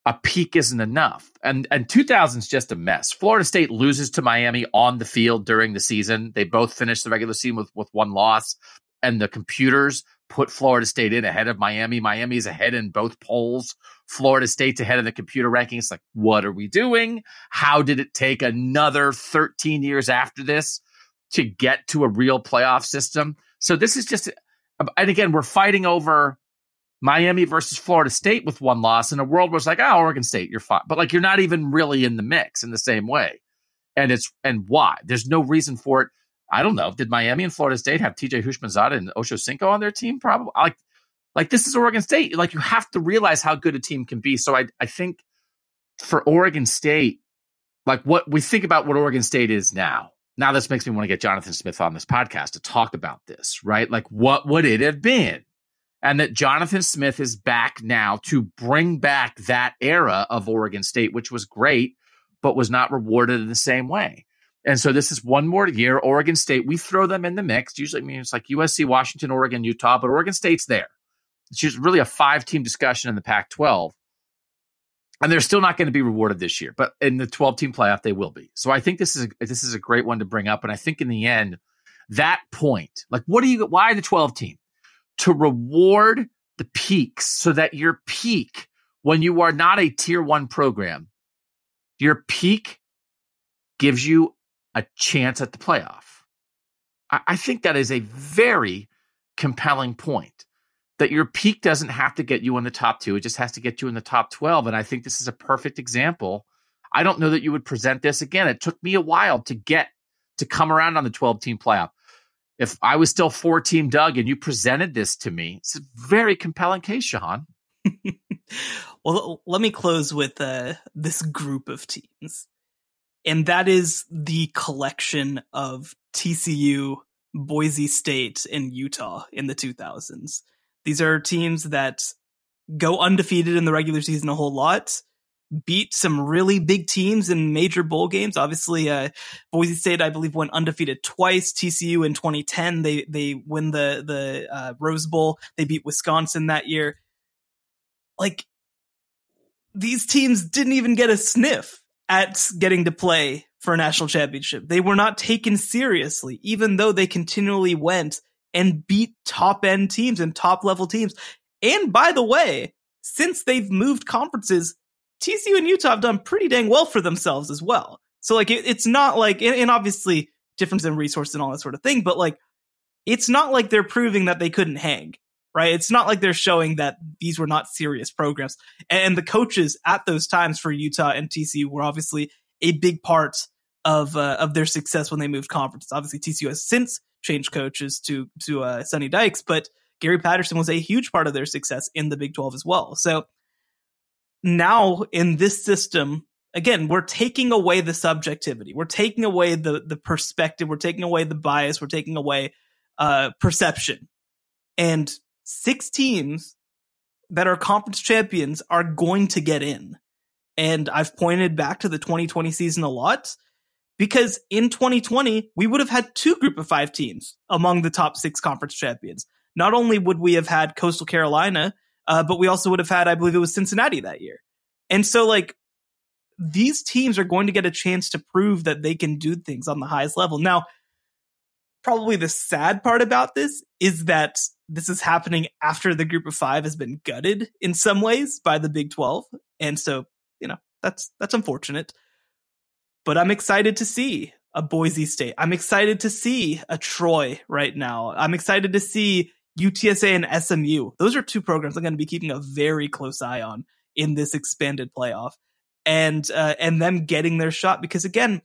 a peak isn't enough. And and 2000 is just a mess. Florida State loses to Miami on the field during the season. They both finished the regular season with, with one loss. And the computers put Florida State in ahead of Miami. Miami is ahead in both polls. Florida State's ahead of the computer rankings. Like, what are we doing? How did it take another 13 years after this to get to a real playoff system. So this is just, um, and again, we're fighting over Miami versus Florida State with one loss in a world where it's like, oh, Oregon State, you're fine. But like, you're not even really in the mix in the same way. And it's, and why? There's no reason for it. I don't know. Did Miami and Florida State have TJ Houshmandzadeh and Ocho Cinco on their team? Probably. Like, like this is Oregon State. Like you have to realize how good a team can be. So I, I think for Oregon State, like what we think about what Oregon State is now, now this makes me want to get Jonathan Smith on this podcast to talk about this, right? Like, what would it have been? And that Jonathan Smith is back now to bring back that era of Oregon State, which was great, but was not rewarded in the same way. And so this is one more year. Oregon State, we throw them in the mix. Usually, I mean, it's like USC, Washington, Oregon, Utah, but Oregon State's there. It's just really a five team discussion in the Pac 12 and they're still not going to be rewarded this year, but in the 12 team playoff they will be. So I think this is a, this is a great one to bring up, and I think in the end, that point, like, what do you? Why the 12 team? To reward the peaks, so that your peak, when you are not a tier one program, your peak gives you a chance at the playoff. I, think that is a very compelling point that your peak doesn't have to get you in the top two. It just has to get you in the top 12. And I think this is a perfect example. I don't know that you would present this again. It took me a while to get to come around on the 12 team playoff. If I was still four team Doug and you presented this to me, it's a very compelling case, Shehan. well, let me close with uh, this group of teams. And that is the collection of TCU, Boise State, and Utah in the 2000s. These are teams that go undefeated in the regular season a whole lot, beat some really big teams in major bowl games. Obviously, uh, Boise State, I believe, went undefeated twice. TCU in 2010, they they win the the uh, Rose Bowl. They beat Wisconsin that year. Like these teams didn't even get a sniff at getting to play for a national championship. They were not taken seriously, even though they continually went and beat top end teams and top level teams. And by the way, since they've moved conferences, TCU and Utah have done pretty dang well for themselves as well. So like it, it's not like and, and obviously difference in resources and all that sort of thing, but like it's not like they're proving that they couldn't hang, right? It's not like they're showing that these were not serious programs. And the coaches at those times for Utah and TCU were obviously a big part of uh, of their success when they moved conferences. Obviously, TCU has since changed coaches to to uh, Dykes, but Gary Patterson was a huge part of their success in the Big 12 as well. So now in this system, again, we're taking away the subjectivity. We're taking away the the perspective. We're taking away the bias. We're taking away uh, perception. And six teams that are conference champions are going to get in. And I've pointed back to the 2020 season a lot because in 2020, we would have had two group of five teams among the top six conference champions. Not only would we have had Coastal Carolina, uh, but we also would have had, I believe it was Cincinnati that year. And so, like, these teams are going to get a chance to prove that they can do things on the highest level. Now, probably the sad part about this is that this is happening after the group of five has been gutted in some ways by the Big 12. And so, you know, that's, that's unfortunate but I'm excited to see a Boise State. I'm excited to see a Troy right now. I'm excited to see UTSA and SMU. Those are two programs I'm going to be keeping a very close eye on in this expanded playoff, and uh, and them getting their shot because again,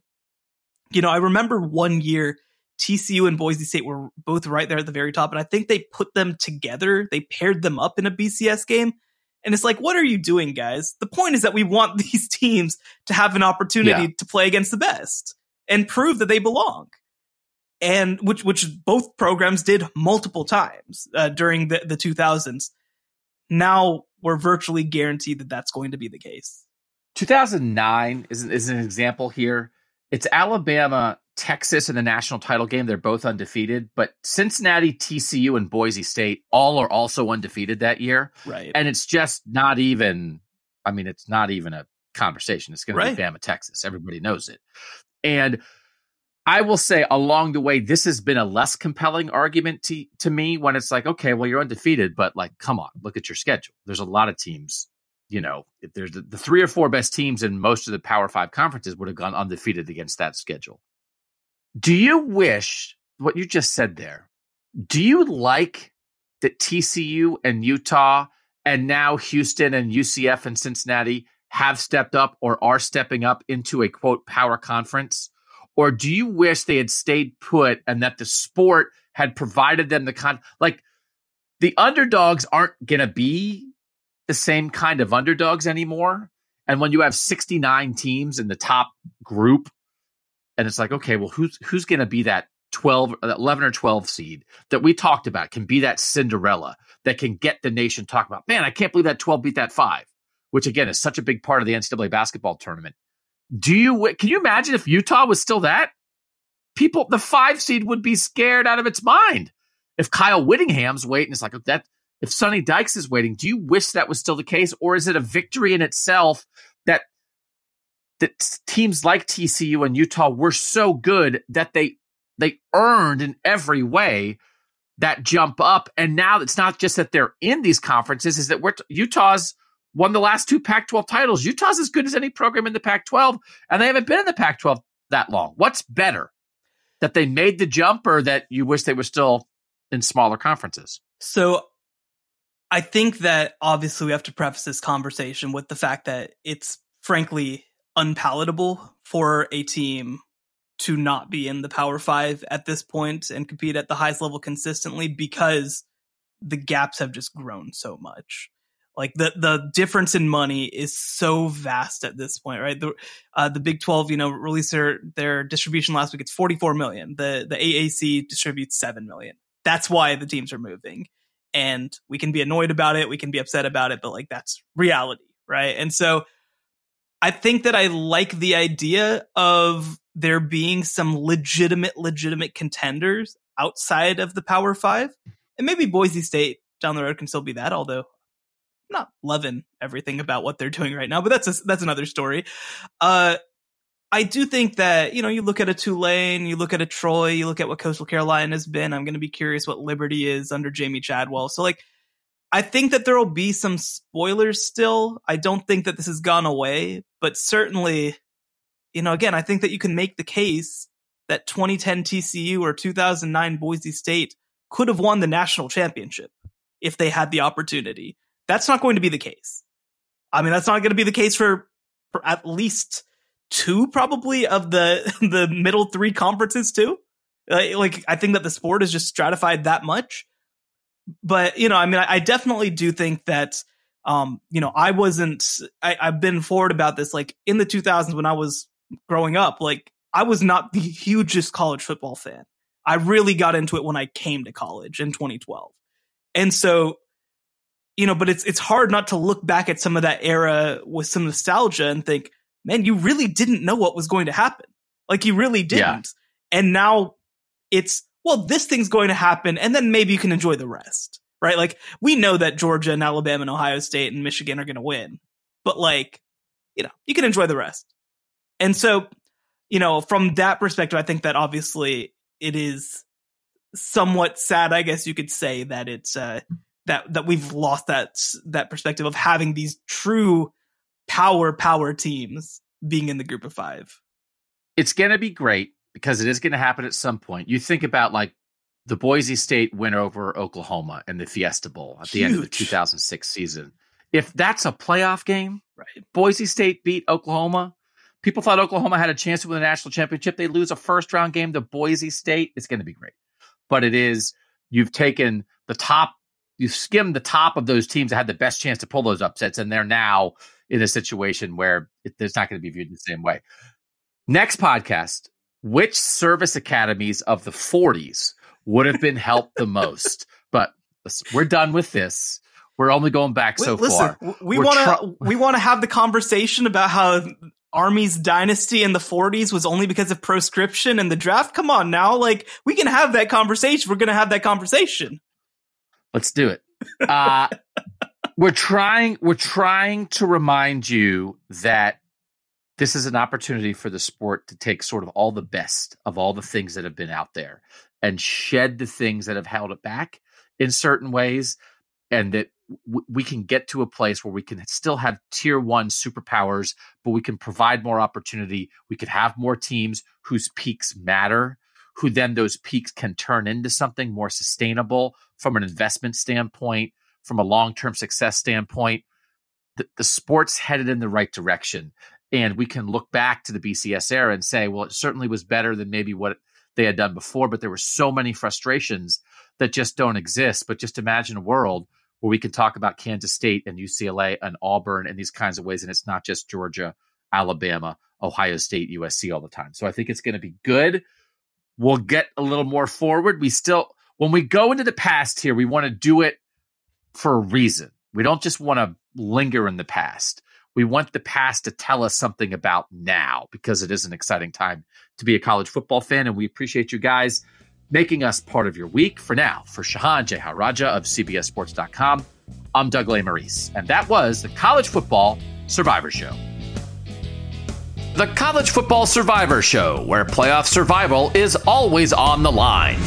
you know, I remember one year TCU and Boise State were both right there at the very top, and I think they put them together. They paired them up in a BCS game, And it's like, what are you doing, guys? The point is that we want these teams to have an opportunity yeah. to play against the best and prove that they belong. And which, which both programs did multiple times uh, during the, the 2000s. Now we're virtually guaranteed that that's going to be the case. 2009 is, is an example here. It's Alabama, Texas in the national title game. They're both undefeated, but Cincinnati, TCU, and Boise State all are also undefeated that year. Right. And it's just not even, I mean, it's not even a conversation. It's going right. to be Bama, Texas. Everybody knows it. And I will say along the way, this has been a less compelling argument to, to me when it's like, okay, well, you're undefeated, but like, come on, look at your schedule. There's a lot of teams you know, if there's the, the, three or four best teams in most of the Power Five conferences would have gone undefeated against that schedule. Do you wish what you just said there? Do you like that TCU and Utah and now Houston and UCF and Cincinnati have stepped up or are stepping up into a quote power conference? Or do you wish they had stayed put and that the sport had provided them the con like the underdogs aren't going to be the same kind of underdogs anymore. And when you have 69 teams in the top group, and it's like, okay, well, who's who's going to be that 12, 11 or 12 seed that we talked about can be that Cinderella that can get the nation talking about, man, I can't believe that 12 beat that five, which again is such a big part of the NCAA basketball tournament. Do you, can you imagine if Utah was still that? People, the five seed would be scared out of its mind. If Kyle Whittingham's waiting, it's like, oh, that, if Sonny Dykes is waiting, do you wish that was still the case, or is it a victory in itself that teams like TCU and Utah were so good that they they earned in every way that jump up, and now it's not just that they're in these conferences; is that we're Utah's won the last two Pac-12 titles. Utah's as good as any program in the Pac-12, and they haven't been in the Pac-12 that long. What's better, that they made the jump, or that you wish they were still in smaller conferences? So I think that obviously we have to preface this conversation with the fact that it's frankly unpalatable for a team to not be in the Power Five at this point and compete at the highest level consistently because the gaps have just grown so much. Like the the difference in money is so vast at this point, right? The uh, the Big Twelve, you know, released their their distribution last week. It's forty four million. The the AAC distributes seven million. That's why the teams are moving and we can be annoyed about it, we can be upset about it, but like that's reality, right? And so I think that I like the idea of there being some legitimate, legitimate contenders outside of the Power Five. And maybe Boise State down the road can still be that, although I'm not loving everything about what they're doing right now, but that's a, that's another story. Uh, I do think that, you know, you look at a Tulane, you look at a Troy, you look at what Coastal Carolina has been. I'm going to be curious what Liberty is under Jamie Chadwell. So, like, I think that there will be some spoilers still. I don't think that this has gone away, but certainly, you know, again, I think that you can make the case that 2010 TCU or 2009 Boise State could have won the national championship if they had the opportunity. That's not going to be the case. I mean, that's not going to be the case for, for at least two probably of the the middle three conferences too. like I think that the sport is just stratified that much. But you know, I mean, I, I definitely do think that um, you know, I wasn't. I, I've been forward about this. Like in the 2000s when I was growing up, like I was not the hugest college football fan. I really got into it when I came to college in 2012, and so you know, but it's it's hard not to look back at some of that era with some nostalgia and think, man, you really didn't know what was going to happen. Like you really didn't. Yeah. And now it's, well, this thing's going to happen and then maybe you can enjoy the rest. Right? Like we know that Georgia and Alabama and Ohio State and Michigan are going to win. But like, you know, you can enjoy the rest. And so, you know, from that perspective, I think that obviously it is somewhat sad, I guess you could say that it's uh that that we've lost that that perspective of having these true power power teams being in the group of five. It's going to be great because it is going to happen at some point. You think about like the Boise State win over Oklahoma in the Fiesta Bowl at Huge. the end of the 2006 season. If that's a playoff game, right? Boise State beat Oklahoma. People thought Oklahoma had a chance to win the national championship. They lose a first round game to Boise State. It's going to be great. But it is, you've taken the top you skim the top of those teams that had the best chance to pull those upsets, and they're now in a situation where it, it's not going to be viewed the same way. Next podcast, which service academies of the 40s would have been helped the most? But we're done with this. We're only going back so listen, far. We want to we want to have the conversation about how Army's dynasty in the 40s was only because of proscription and the draft. Come on now, like we can have that conversation. We're going to have that conversation. Let's do it. Uh, we're trying we're trying to remind you that this is an opportunity for the sport to take sort of all the best of all the things that have been out there and shed the things that have held it back in certain ways and that we can get to a place where we can still have tier one superpowers but we can provide more opportunity. We could have more teams whose peaks matter who then those peaks can turn into something more sustainable from an investment standpoint from a long-term success standpoint. The, the sport's headed in the right direction and we can look back to the bcs era and say well it certainly was better than maybe what they had done before but there were so many frustrations that just don't exist but just imagine a world where we can talk about kansas state and ucla and auburn and these kinds of ways and it's not just georgia alabama ohio state usc all the time so i think it's going to be good we'll get a little more forward we still when we go into the past here we want to do it for a reason. We don't just want to linger in the past. We want the past to tell us something about now because it is an exciting time to be a college football fan. And we appreciate you guys making us part of your week. For now, for Shehan Jeyarajah of CBSSports.com, I'm Doug Lesmerises. And that was the College Football Survivor Show. The College Football Survivor Show, where playoff survival is always on the line.